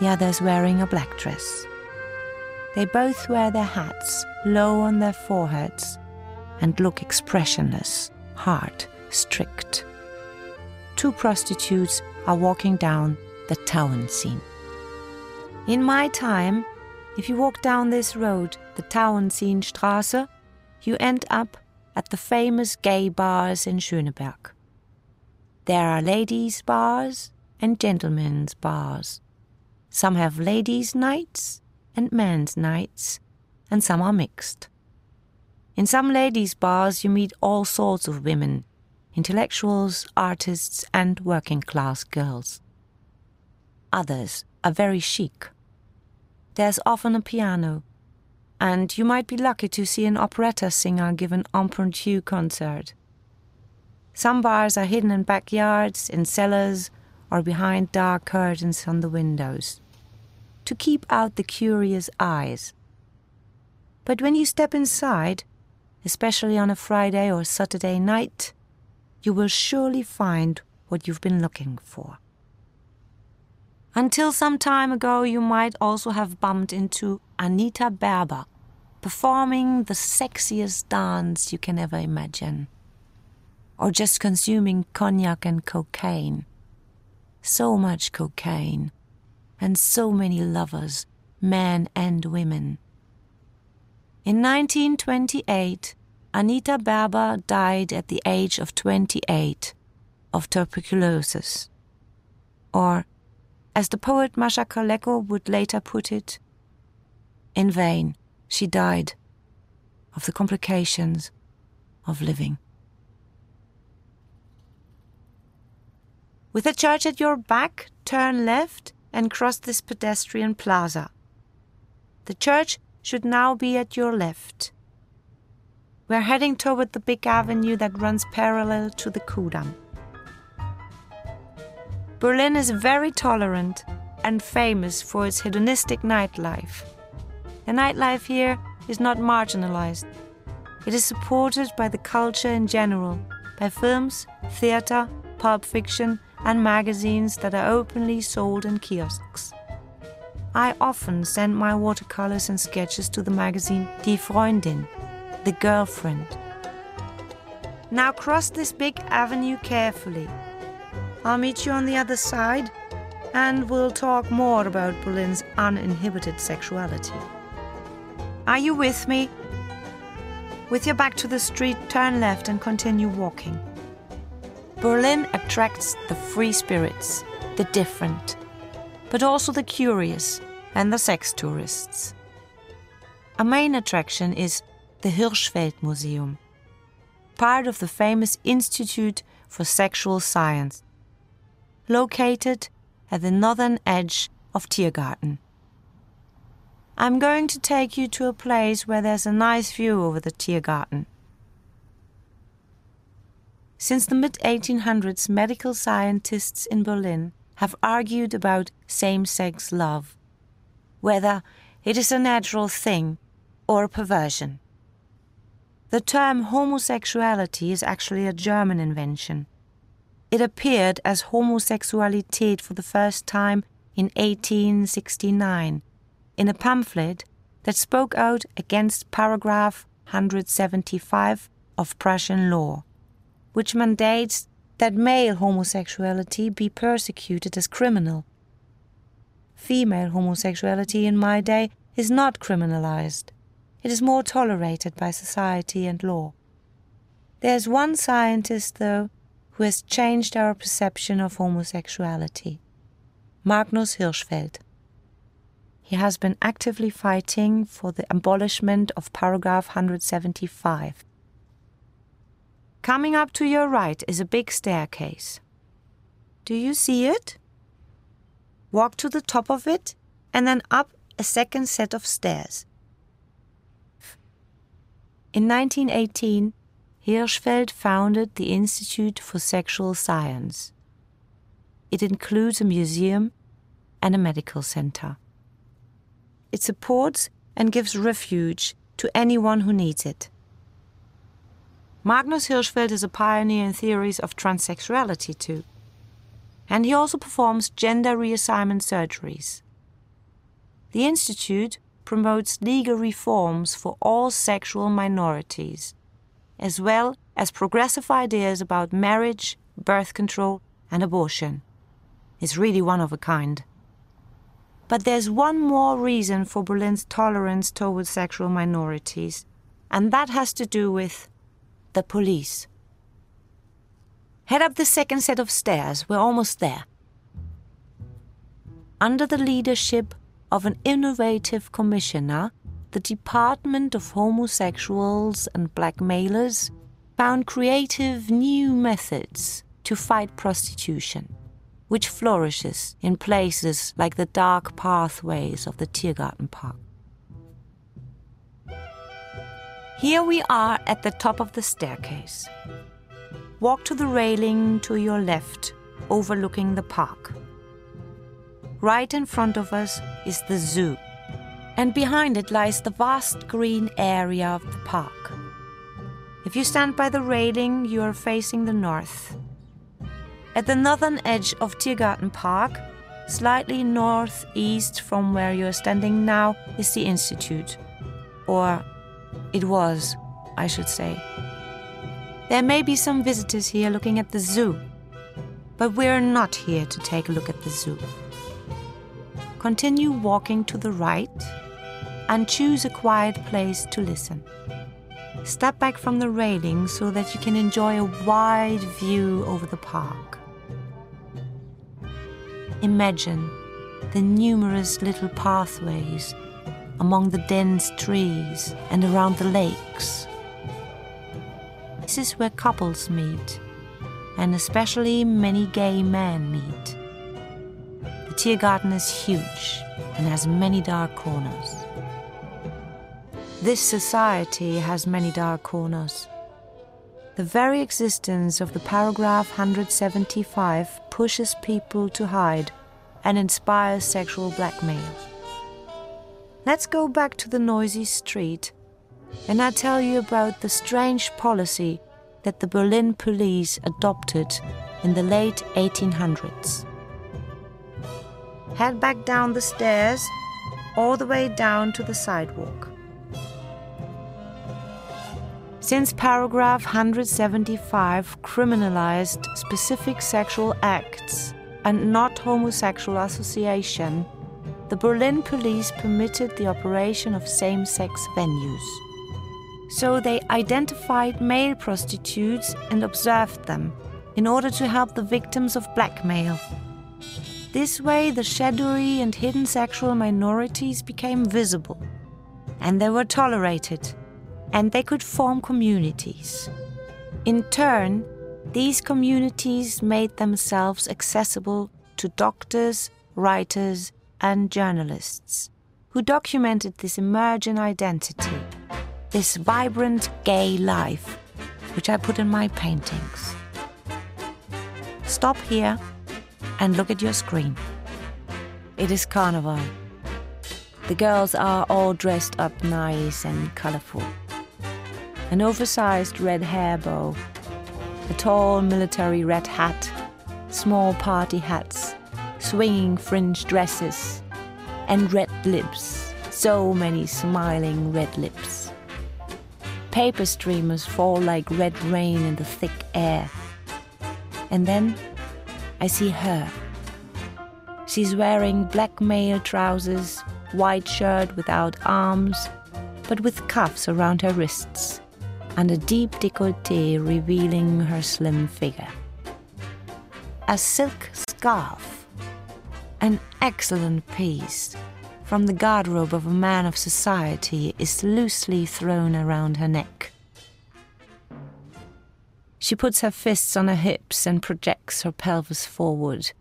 The other is wearing a black dress. They both wear their hats low on their foreheads and look expressionless, hard, strict. Two prostitutes are walking down the Tauentzien. In my time, if you walk down this road, the Tauentzienstraße, you end up at the famous gay bars in Schöneberg. There are ladies' bars and gentlemen's bars. Some have ladies' nights and men's nights, and some are mixed. In some ladies' bars, you meet all sorts of women intellectuals, artists, and working class girls. Others are very chic. There's often a piano, and you might be lucky to see an operetta singer give an impromptu concert. Some bars are hidden in backyards, in cellars, or behind dark curtains on the windows to keep out the curious eyes. But when you step inside, especially on a Friday or Saturday night, you will surely find what you've been looking for. Until some time ago, you might also have bumped into Anita Berber, performing the sexiest dance you can ever imagine or just consuming cognac and cocaine. So much cocaine, and so many lovers, men and women. In 1928, Anita Berber died at the age of 28 of tuberculosis. Or, as the poet Mascha Kaléko would later put it, in vain she died of the complications of living. With the church at your back, turn left and cross this pedestrian plaza. The church should now be at your left. We're heading toward the big avenue that runs parallel to the Kudamm. Berlin is very tolerant and famous for its hedonistic nightlife. The nightlife here is not marginalized. It is supported by the culture in general, by films, theater, pulp fiction, and magazines that are openly sold in kiosks. I often send my watercolors and sketches to the magazine Die Freundin, the girlfriend. Now cross this big avenue carefully. I'll meet you on the other side and we'll talk more about Berlin's uninhibited sexuality. Are you with me? With your back to the street, turn left and continue walking. Berlin attracts the free spirits, the different, but also the curious and the sex tourists. A main attraction is the Hirschfeld Museum, part of the famous Institute for Sexual Science, located at the northern edge of Tiergarten. I'm going to take you to a place where there's a nice view over the Tiergarten. Since the mid 1800s, medical scientists in Berlin have argued about same sex love, whether it is a natural thing or a perversion. The term homosexuality is actually a German invention. It appeared as Homosexualität for the first time in 1869 in a pamphlet that spoke out against paragraph 175 of Prussian law which mandates that male homosexuality be persecuted as criminal. Female homosexuality in my day is not criminalized. It is more tolerated by society and law. There's one scientist, though, who has changed our perception of homosexuality Magnus Hirschfeld. He has been actively fighting for the abolishment of paragraph 175 Coming up to your right is a big staircase. Do you see it? walk to the top of it, and then up a second set of stairs. In 1918, Hirschfeld founded the Institute for Sexual Science. It includes a museum and a medical center. It supports and gives refuge to anyone who needs it. Magnus Hirschfeld is a pioneer in theories of transsexuality too. And he also performs gender reassignment surgeries. The Institute promotes legal reforms for all sexual minorities, as well as progressive ideas about marriage, birth control, and abortion. It's really one of a kind. But there's one more reason for Berlin's tolerance towards sexual minorities, and that has to do with the police. Head up the second set of stairs, we're almost there. Under the leadership of an innovative commissioner, the Department of Homosexuals and Blackmailers found creative new methods to fight prostitution, which flourishes in places like the dark pathways of the Tiergarten Park. Here we are at the top of the staircase. Walk to the railing to your left, overlooking the park. Right in front of us is the zoo, and behind it lies the vast green area of the park. If you stand by the railing, you are facing the north. At the northern edge of Tiergarten Park, slightly northeast from where you are standing now, is the Institute, or it was, I should say. There may be some visitors here looking at the zoo, but we're not here to take a look at the zoo. Continue walking to the right and choose a quiet place to listen. Step back from the railing so that you can enjoy a wide view over the park. Imagine the numerous little pathways among the dense trees and around the lakes. This is where couples meet, and especially many gay men meet. The Tiergarten is huge and has many dark corners. This society has many dark corners. The very existence of the paragraph 175 pushes people to hide and inspires sexual blackmail. Let's go back to the noisy street, and I'll tell you about the strange policy that the Berlin police adopted in the late 1800s. Head back down the stairs, all the way down to the sidewalk. Since paragraph 175 criminalized specific sexual acts and not homosexual association, the Berlin police permitted the operation of same sex venues. So they identified male prostitutes and observed them in order to help the victims of blackmail. This way, the shadowy and hidden sexual minorities became visible, and they were tolerated, and they could form communities. In turn, these communities made themselves accessible to doctors, writers, and journalists who documented this emerging identity, this vibrant gay life, which I put in my paintings. Stop here and look at your screen. It is carnival. The girls are all dressed up nice and colorful. An oversized red hair bow, a tall military red hat, small party hats, swinging fringe dresses, and red lips, so many smiling red lips. Paper streamers fall like red rain in the thick air. And then I see her. She's wearing black male trousers, white shirt without arms, but with cuffs around her wrists, and a deep décolleté revealing her slim figure. A silk scarf an excellent piece from the garderobe of a man of society is loosely thrown around her neck. She puts her fists on her hips and projects her pelvis forward.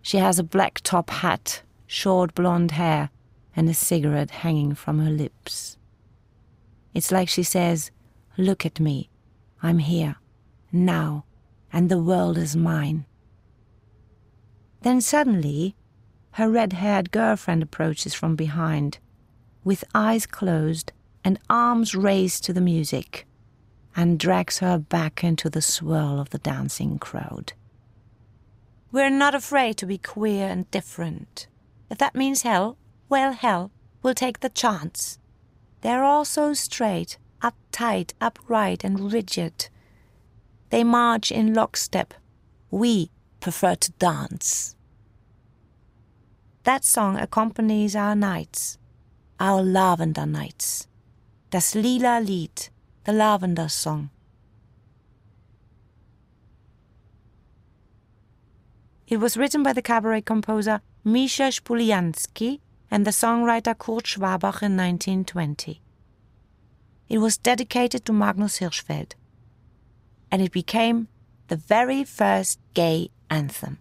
She has a black top hat, short blonde hair, and a cigarette hanging from her lips. It's like she says, Look at me. I'm here, now, and the world is mine. Then suddenly, her red haired girlfriend approaches from behind, with eyes closed and arms raised to the music, and drags her back into the swirl of the dancing crowd. We're not afraid to be queer and different. If that means hell, well, hell, we'll take the chance. They're all so straight, uptight, upright, and rigid. They march in lockstep. We prefer to dance. That song accompanies our nights, our lavender nights. Das lila Lied, the lavender song. It was written by the cabaret composer Mischa Spoliansky and the songwriter Kurt Schwabach in 1920. It was dedicated to Magnus Hirschfeld, and it became the very first gay anthem.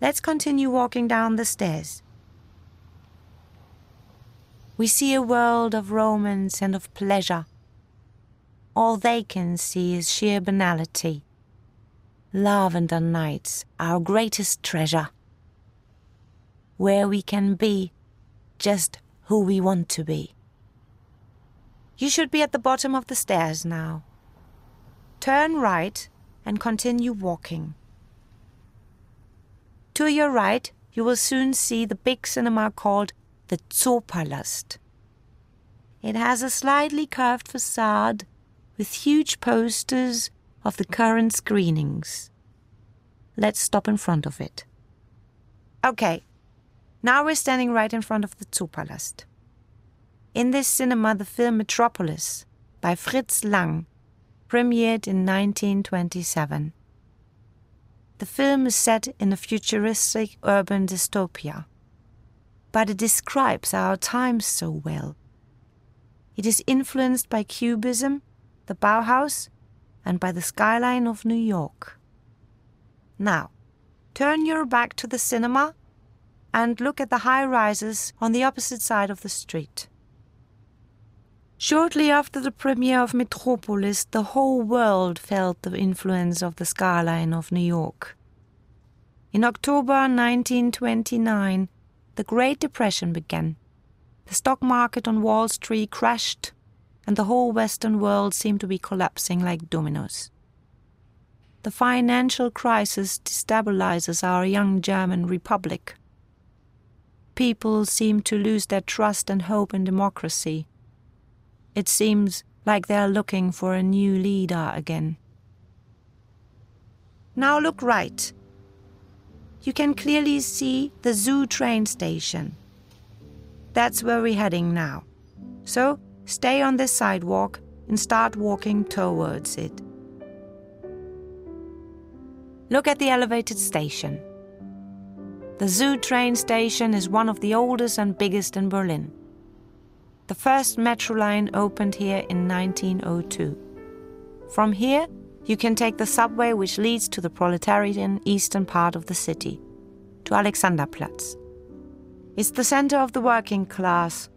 Let's continue walking down the stairs. We see a world of romance and of pleasure. All they can see is sheer banality. Lavender nights, our greatest treasure. Where we can be just who we want to be. You should be at the bottom of the stairs now. Turn right and continue walking. To your right, you will soon see the big cinema called the Zoopalast. It has a slightly curved facade with huge posters of the current screenings. Let's stop in front of it. Okay, now we're standing right in front of the Zoopalast. In this cinema, the film Metropolis by Fritz Lang premiered in 1927. The film is set in a futuristic urban dystopia, but it describes our times so well. It is influenced by Cubism, the Bauhaus, and by the skyline of New York. Now, turn your back to the cinema and look at the high rises on the opposite side of the street. Shortly after the premiere of Metropolis, the whole world felt the influence of the skyline of New York. In October 1929, the Great Depression began. The stock market on Wall Street crashed, and the whole Western world seemed to be collapsing like dominoes. The financial crisis destabilizes our young German republic. People seem to lose their trust and hope in democracy it seems like they're looking for a new leader again. Now look right. You can clearly see the zoo train station. That's where we're heading now. So stay on this sidewalk and start walking towards it. Look at the elevated station. The zoo train station is one of the oldest and biggest in Berlin. The first metro line opened here in 1902. From here, you can take the subway which leads to the proletarian eastern part of the city, to Alexanderplatz. It's the center of the working class,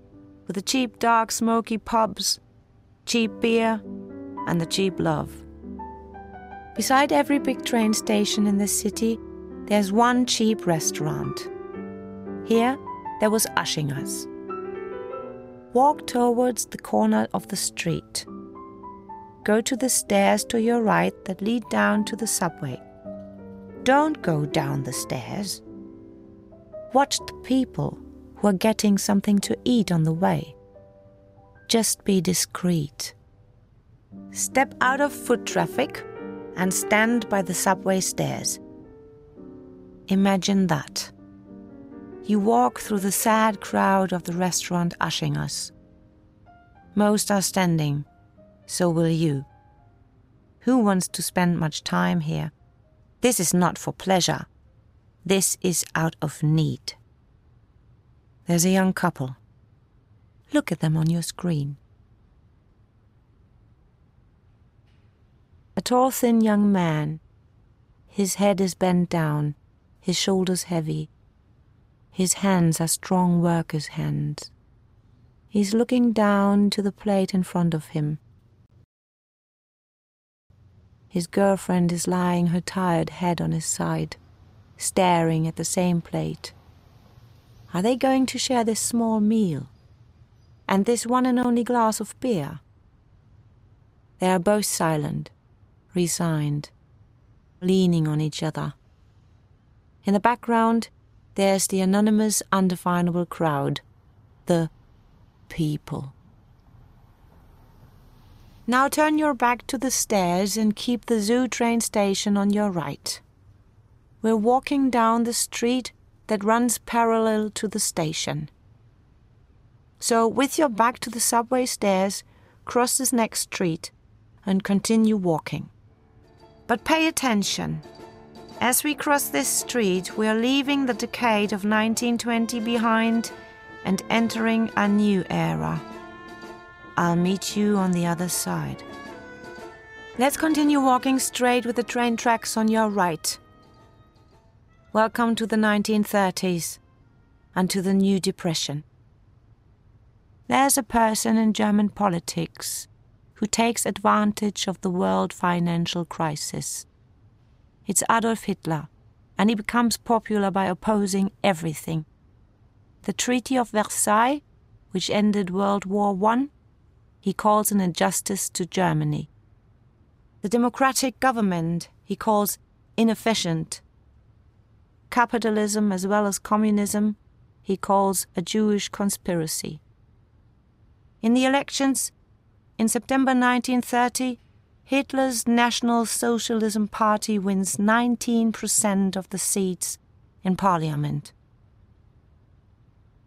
with the cheap, dark, smoky pubs, cheap beer, and the cheap love. Beside every big train station in the city, there's one cheap restaurant. Here, there was Aschinger's walk towards the corner of the street. Go to the stairs to your right that lead down to the subway. Don't go down the stairs. Watch the people who are getting something to eat on the way. Just be discreet. Step out of foot traffic and stand by the subway stairs. Imagine that you walk through the sad crowd of the restaurant Aschinger's. Most are standing, so will you. Who wants to spend much time here? This is not for pleasure. This is out of need. There's a young couple. Look at them on your screen. A tall, thin young man. His head is bent down, his shoulders heavy. His hands are strong worker's hands. He's looking down to the plate in front of him. His girlfriend is lying her tired head on his side, staring at the same plate. Are they going to share this small meal? And this one and only glass of beer? They are both silent, resigned, leaning on each other. In the background, there's the anonymous, undefinable crowd, the people. Now turn your back to the stairs and keep the zoo train station on your right. We're walking down the street that runs parallel to the station. So, with your back to the subway stairs, cross this next street and continue walking. But pay attention. As we cross this street, we are leaving the decade of 1920 behind and entering a new era. I'll meet you on the other side. Let's continue walking straight with the train tracks on your right. Welcome to the 1930s and to the new depression. There's a person in German politics who takes advantage of the world financial crisis. It's Adolf Hitler, and he becomes popular by opposing everything. The Treaty of Versailles, which ended World War I, he calls an injustice to Germany. The democratic government he calls inefficient. Capitalism as well as communism he calls a Jewish conspiracy. In the elections in September 1930, Hitler's National Socialism Party wins 19% of the seats in parliament.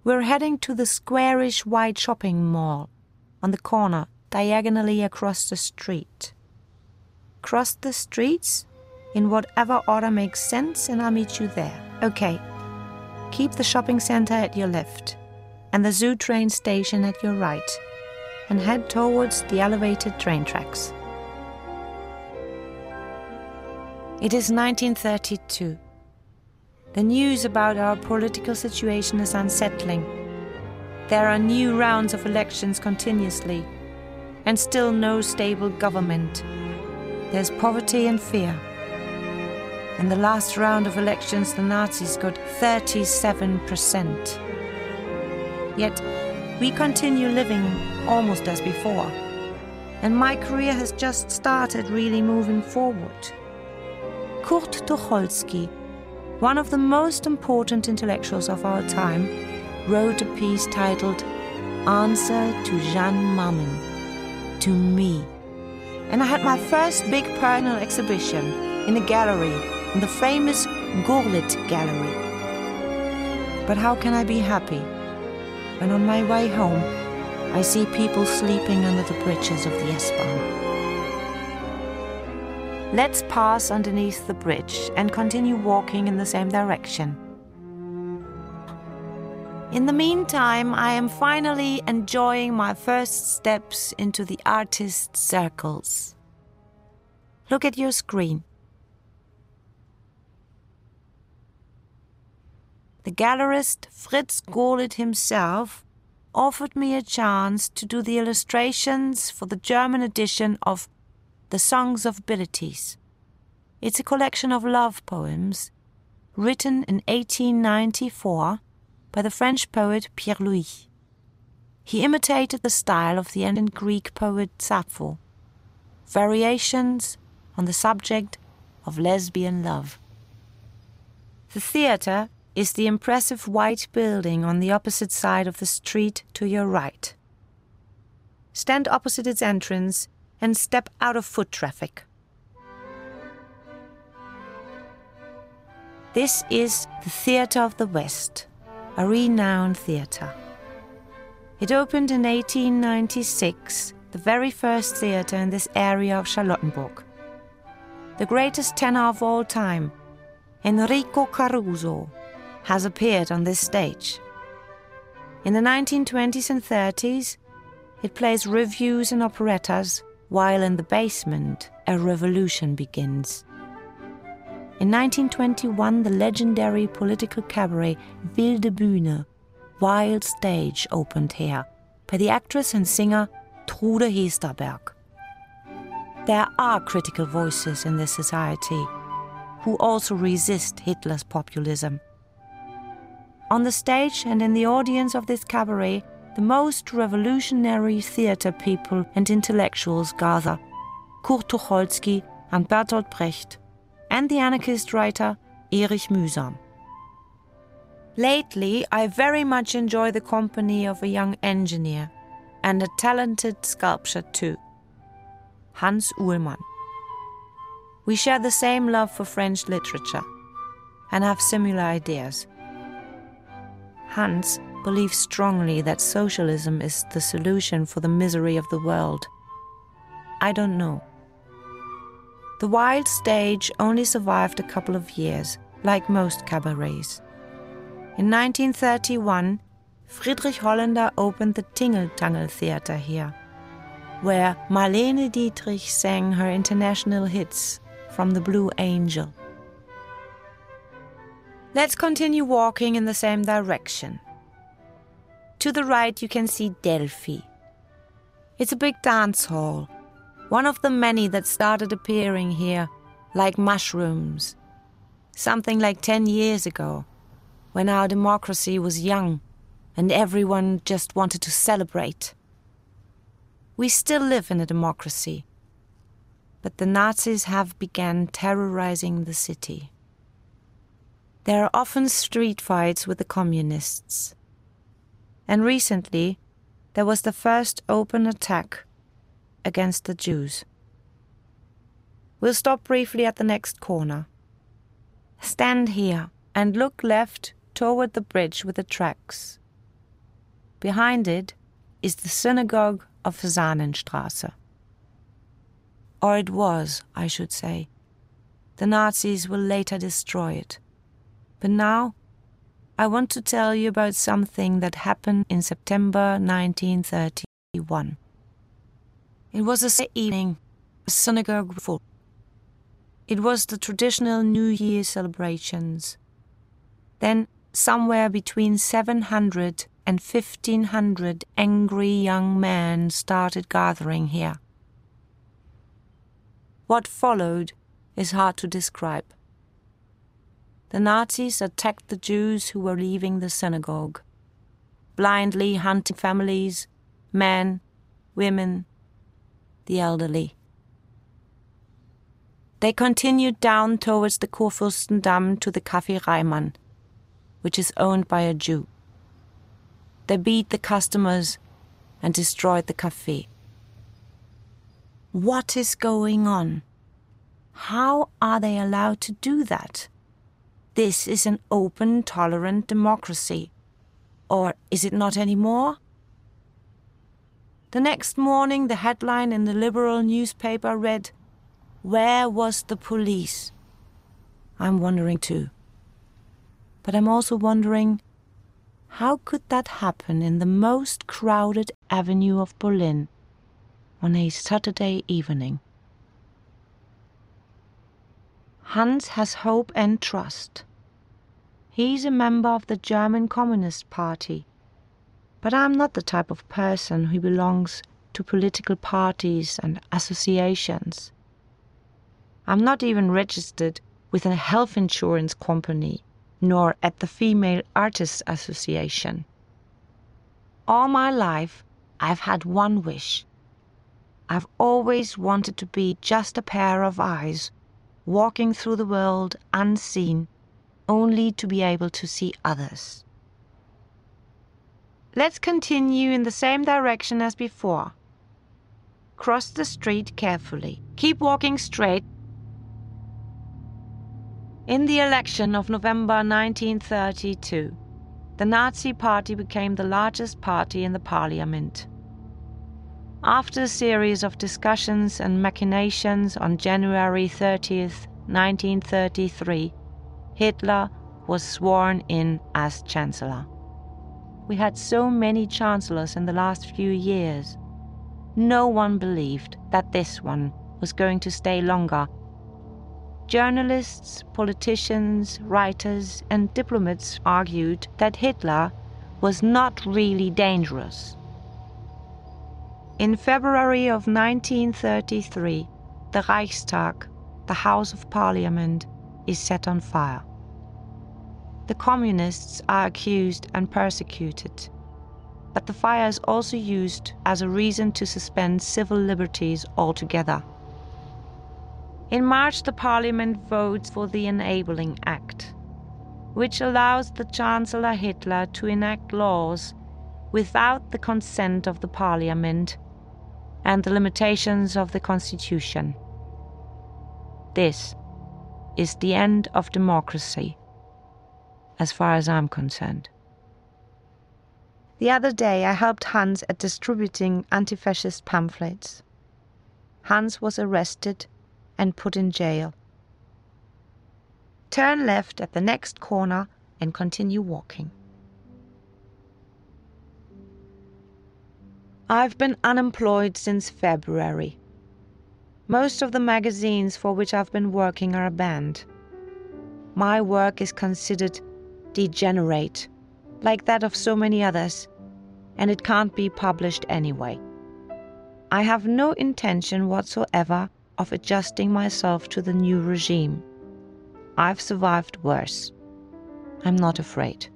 We're heading to the squarish white shopping mall on the corner, diagonally across the street. Cross the streets in whatever order makes sense, and I'll meet you there. Okay. Keep the shopping center at your left and the zoo train station at your right, and head towards the elevated train tracks. It is 1932. The news about our political situation is unsettling there are new rounds of elections continuously, and still no stable government. There's poverty and fear. In the last round of elections, the Nazis got 37%. Yet, we continue living almost as before. And my career has just started really moving forward. Kurt Tucholsky, one of the most important intellectuals of our time, wrote a piece titled Answer to Jeanne Mammen, to me. And I had my first big personal exhibition in a gallery, in the famous Gurlitt Gallery. But how can I be happy when on my way home I see people sleeping under the bridges of the S-Bahn? Let's pass underneath the bridge and continue walking in the same direction. In the meantime, I am finally enjoying my first steps into the artist circles. Look at your screen. The gallerist Fritz Gurlitt himself offered me a chance to do the illustrations for the German edition of The Songs of Bilitis. It's a collection of love poems written in 1894 by the French poet Pierre Louÿs. He imitated the style of the ancient Greek poet Sappho, variations on the subject of lesbian love. The theatre is the impressive white building on the opposite side of the street to your right. Stand opposite its entrance and step out of foot traffic. This is the Theatre of the West a renowned theatre. It opened in 1896, the very first theatre in this area of Charlottenburg. The greatest tenor of all time, Enrico Caruso, has appeared on this stage. In the 1920s and 30s, it plays revues and operettas, while in the basement, a revolution begins. In 1921, the legendary political cabaret Wilde Bühne, Wild Stage, opened here by the actress and singer Trude Hesterberg. There are critical voices in this society who also resist Hitler's populism. On the stage and in the audience of this cabaret, the most revolutionary theatre people and intellectuals gather Kurt Tucholsky and Bertolt Brecht, and the anarchist writer Erich Mühsam. Lately, I very much enjoy the company of a young engineer and a talented sculptor too, Hans Uhlmann. We share the same love for French literature and have similar ideas. Hans believes strongly that socialism is the solution for the misery of the world. I don't know. The wild stage only survived a couple of years, like most cabarets. In 1931, Friedrich Holländer opened the Tingeltangel Theater here, where Marlene Dietrich sang her international hits from the Blue Angel. Let's continue walking in the same direction. To the right, you can see Delphi. It's a big dance hall, one of the many that started appearing here, like mushrooms. Something like 10 years ago, when our democracy was young and everyone just wanted to celebrate. We still live in a democracy, but the Nazis have begun terrorizing the city. There are often street fights with the communists. And recently, there was the first open attack against the Jews. We'll stop briefly at the next corner. Stand here and look left toward the bridge with the tracks. Behind it is the synagogue of Fasanenstraße. Or it was, I should say. The Nazis will later destroy it. But now, I want to tell you about something that happened in September 1931. It was a Saturday evening, a synagogue full. It was the traditional New Year celebrations. Then, somewhere between 700 and 1500 angry young men started gathering here. What followed is hard to describe the Nazis attacked the Jews who were leaving the synagogue, blindly hunting families, men, women, the elderly. They continued down towards the Kurfürstendamm to the Café Reimann, which is owned by a Jew. They beat the customers and destroyed the cafe. What is going on? How are they allowed to do that? This is an open, tolerant democracy. Or is it not any more? The next morning, the headline in the liberal newspaper read, Where was the police? I'm wondering too. But I'm also wondering, how could that happen in the most crowded avenue of Berlin on a Saturday evening? Hans has hope and trust. He's a member of the German Communist Party. But I'm not the type of person who belongs to political parties and associations. I'm not even registered with a health insurance company, nor at the Female Artists Association. All my life, I've had one wish. I've always wanted to be just a pair of eyes walking through the world unseen, only to be able to see others. Let's continue in the same direction as before. Cross the street carefully. Keep walking straight. In the election of November 1932, the Nazi Party became the largest party in the parliament. After a series of discussions and machinations on January 30th, 1933, Hitler was sworn in as Chancellor. We had so many Chancellors in the last few years. No one believed that this one was going to stay longer. Journalists, politicians, writers, and diplomats argued that Hitler was not really dangerous. In February of 1933, the Reichstag, the House of Parliament, is set on fire. The communists are accused and persecuted, but the fire is also used as a reason to suspend civil liberties altogether. In March, the parliament votes for the Enabling Act, which allows the Chancellor Hitler to enact laws without the consent of the parliament and the limitations of the constitution. This is the end of democracy, as far as I'm concerned. The other day, I helped Hans at distributing anti fascist pamphlets. Hans was arrested and put in jail. Turn left at the next corner and continue walking. I've been unemployed since February. Most of the magazines for which I've been working are banned. My work is considered degenerate, like that of so many others, and it can't be published anyway. I have no intention whatsoever of adjusting myself to the new regime. I've survived worse. I'm not afraid.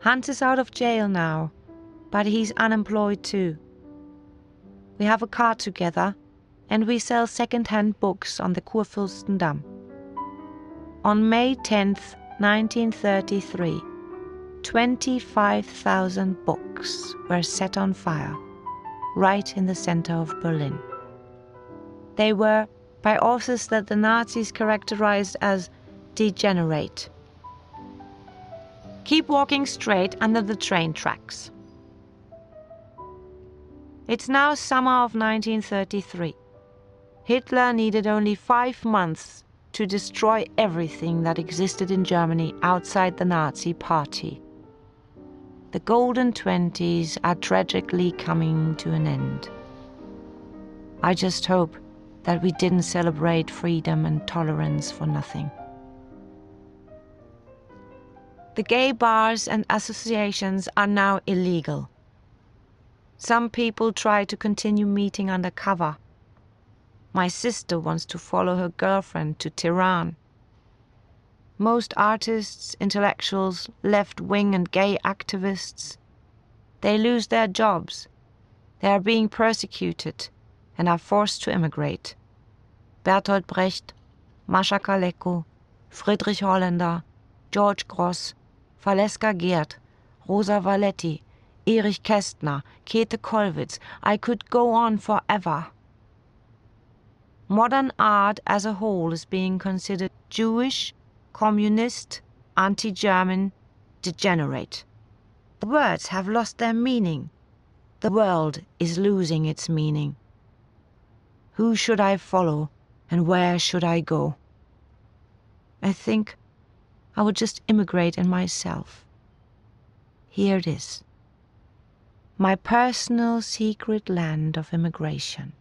Hans is out of jail now, but he's unemployed too. We have a car together, and we sell second-hand books on the Kurfürstendamm. On May 10th, 1933, 25,000 books were set on fire, right in the center of Berlin. They were by authors that the Nazis characterized as degenerate. Keep walking straight under the train tracks. It's now summer of 1933. Hitler needed only five months to destroy everything that existed in Germany outside the Nazi Party. The golden twenties are tragically coming to an end. I just hope that we didn't celebrate freedom and tolerance for nothing. The gay bars and associations are now illegal. Some people try to continue meeting undercover. My sister wants to follow her girlfriend to Tehran. Most artists, intellectuals, left wing and gay activists, they lose their jobs. They are being persecuted and are forced to emigrate. Bertolt Brecht, Mascha Kaléko, Friedrich Holländer, George Grosz, Valeska Gert, Rosa Valetti, Erich Kästner, Käthe Kollwitz. I could go on forever. Modern art as a whole is being considered Jewish, communist, anti German, degenerate. The words have lost their meaning. The world is losing its meaning. Who should I follow and where should I go? I think I would just immigrate in myself. Here it is. My personal secret land of immigration.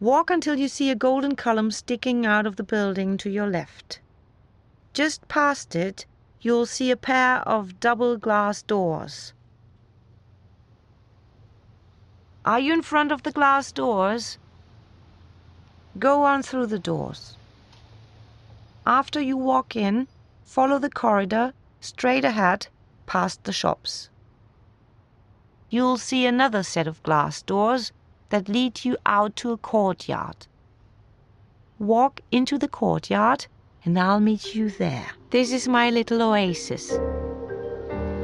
Walk until you see a golden column sticking out of the building to your left. Just past it, you'll see a pair of double glass doors. Are you in front of the glass doors? Go on through the doors. After you walk in, follow the corridor straight ahead past the shops. You'll see another set of glass doors that lead you out to a courtyard. Walk into the courtyard and I'll meet you there. This is my little oasis.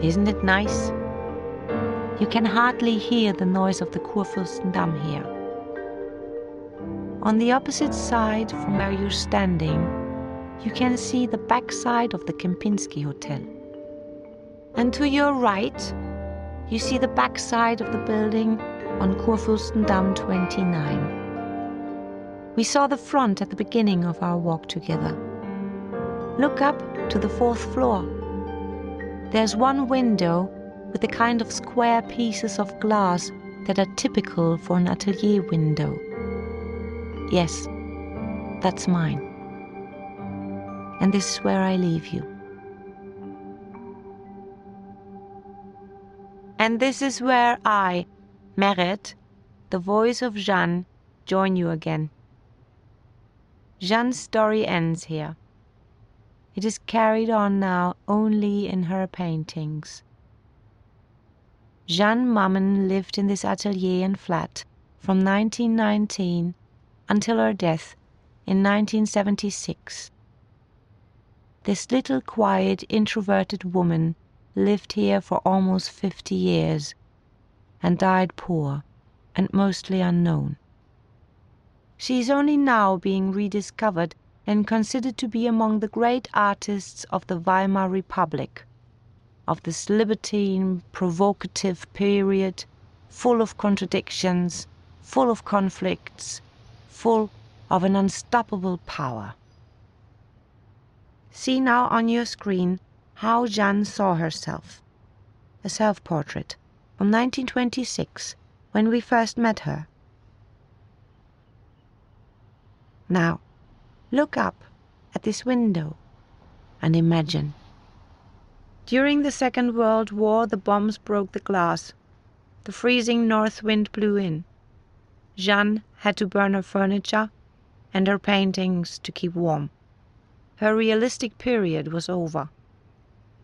Isn't it nice? You can hardly hear the noise of the Kurfürstendamm here. On the opposite side from where you're standing, you can see the backside of the Kempinski Hotel. And to your right, you see the backside of the building on Kurfürstendamm 29. We saw the front at the beginning of our walk together. Look up to the fourth floor. There's one window with the kind of square pieces of glass that are typical for an atelier window. Yes, that's mine. And this is where I leave you. And this is where I, Meret, the voice of Jeanne, join you again. Jeanne's story ends here. It is carried on now only in her paintings. Jeanne Mammen lived in this atelier and flat from 1919 until her death in 1976. This little quiet, introverted woman lived here for almost 50 years and died poor and mostly unknown. She is only now being rediscovered and considered to be among the great artists of the Weimar Republic, of this libertine, provocative period, full of contradictions, full of conflicts, full of an unstoppable power. See now on your screen how Jeanne saw herself. A self portrait from 1926 when we first met her. Now, look up at this window and imagine. During the Second World War, the bombs broke the glass. The freezing north wind blew in. Jeanne had to burn her furniture and her paintings to keep warm. Her realistic period was over.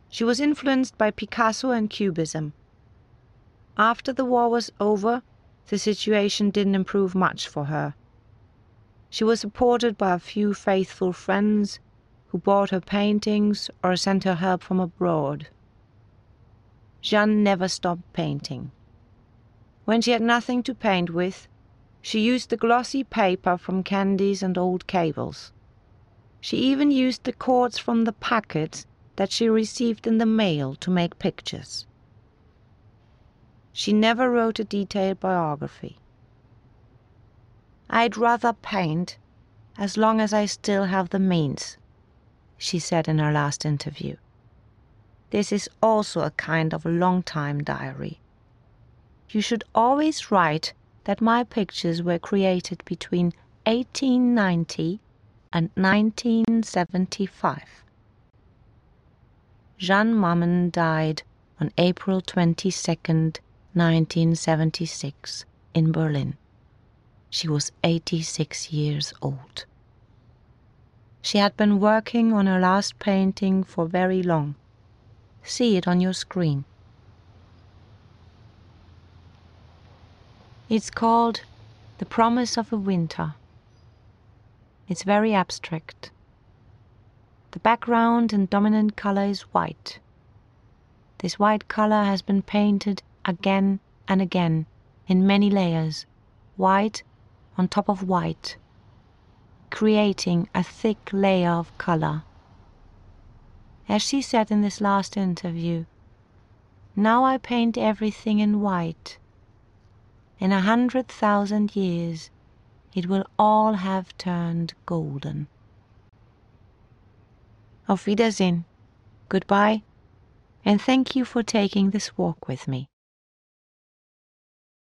She was influenced by Picasso and Cubism. After the war was over, the situation didn't improve much for her. She was supported by a few faithful friends who bought her paintings or sent her help from abroad. Jeanne never stopped painting. When she had nothing to paint with, she used the glossy paper from candies and old cables. She even used the cords from the packets that she received in the mail to make pictures. She never wrote a detailed biography. I'd rather paint as long as I still have the means, she said in her last interview. This is also a kind of long time diary. You should always write that my pictures were created between 1890 and 1975. Jeanne Mammen died on April 22, 1976, in Berlin. She was 86 years old. She had been working on her last painting for very long. See it on your screen. It's called The Promise of a Winter. It's very abstract. The background and dominant color is white. This white color has been painted again and again in many layers, white on top of white, creating a thick layer of color. As she said in this last interview, now I paint everything in white. In a hundred thousand years, it will all have turned golden. Auf Wiedersehen. Goodbye. And thank you for taking this walk with me.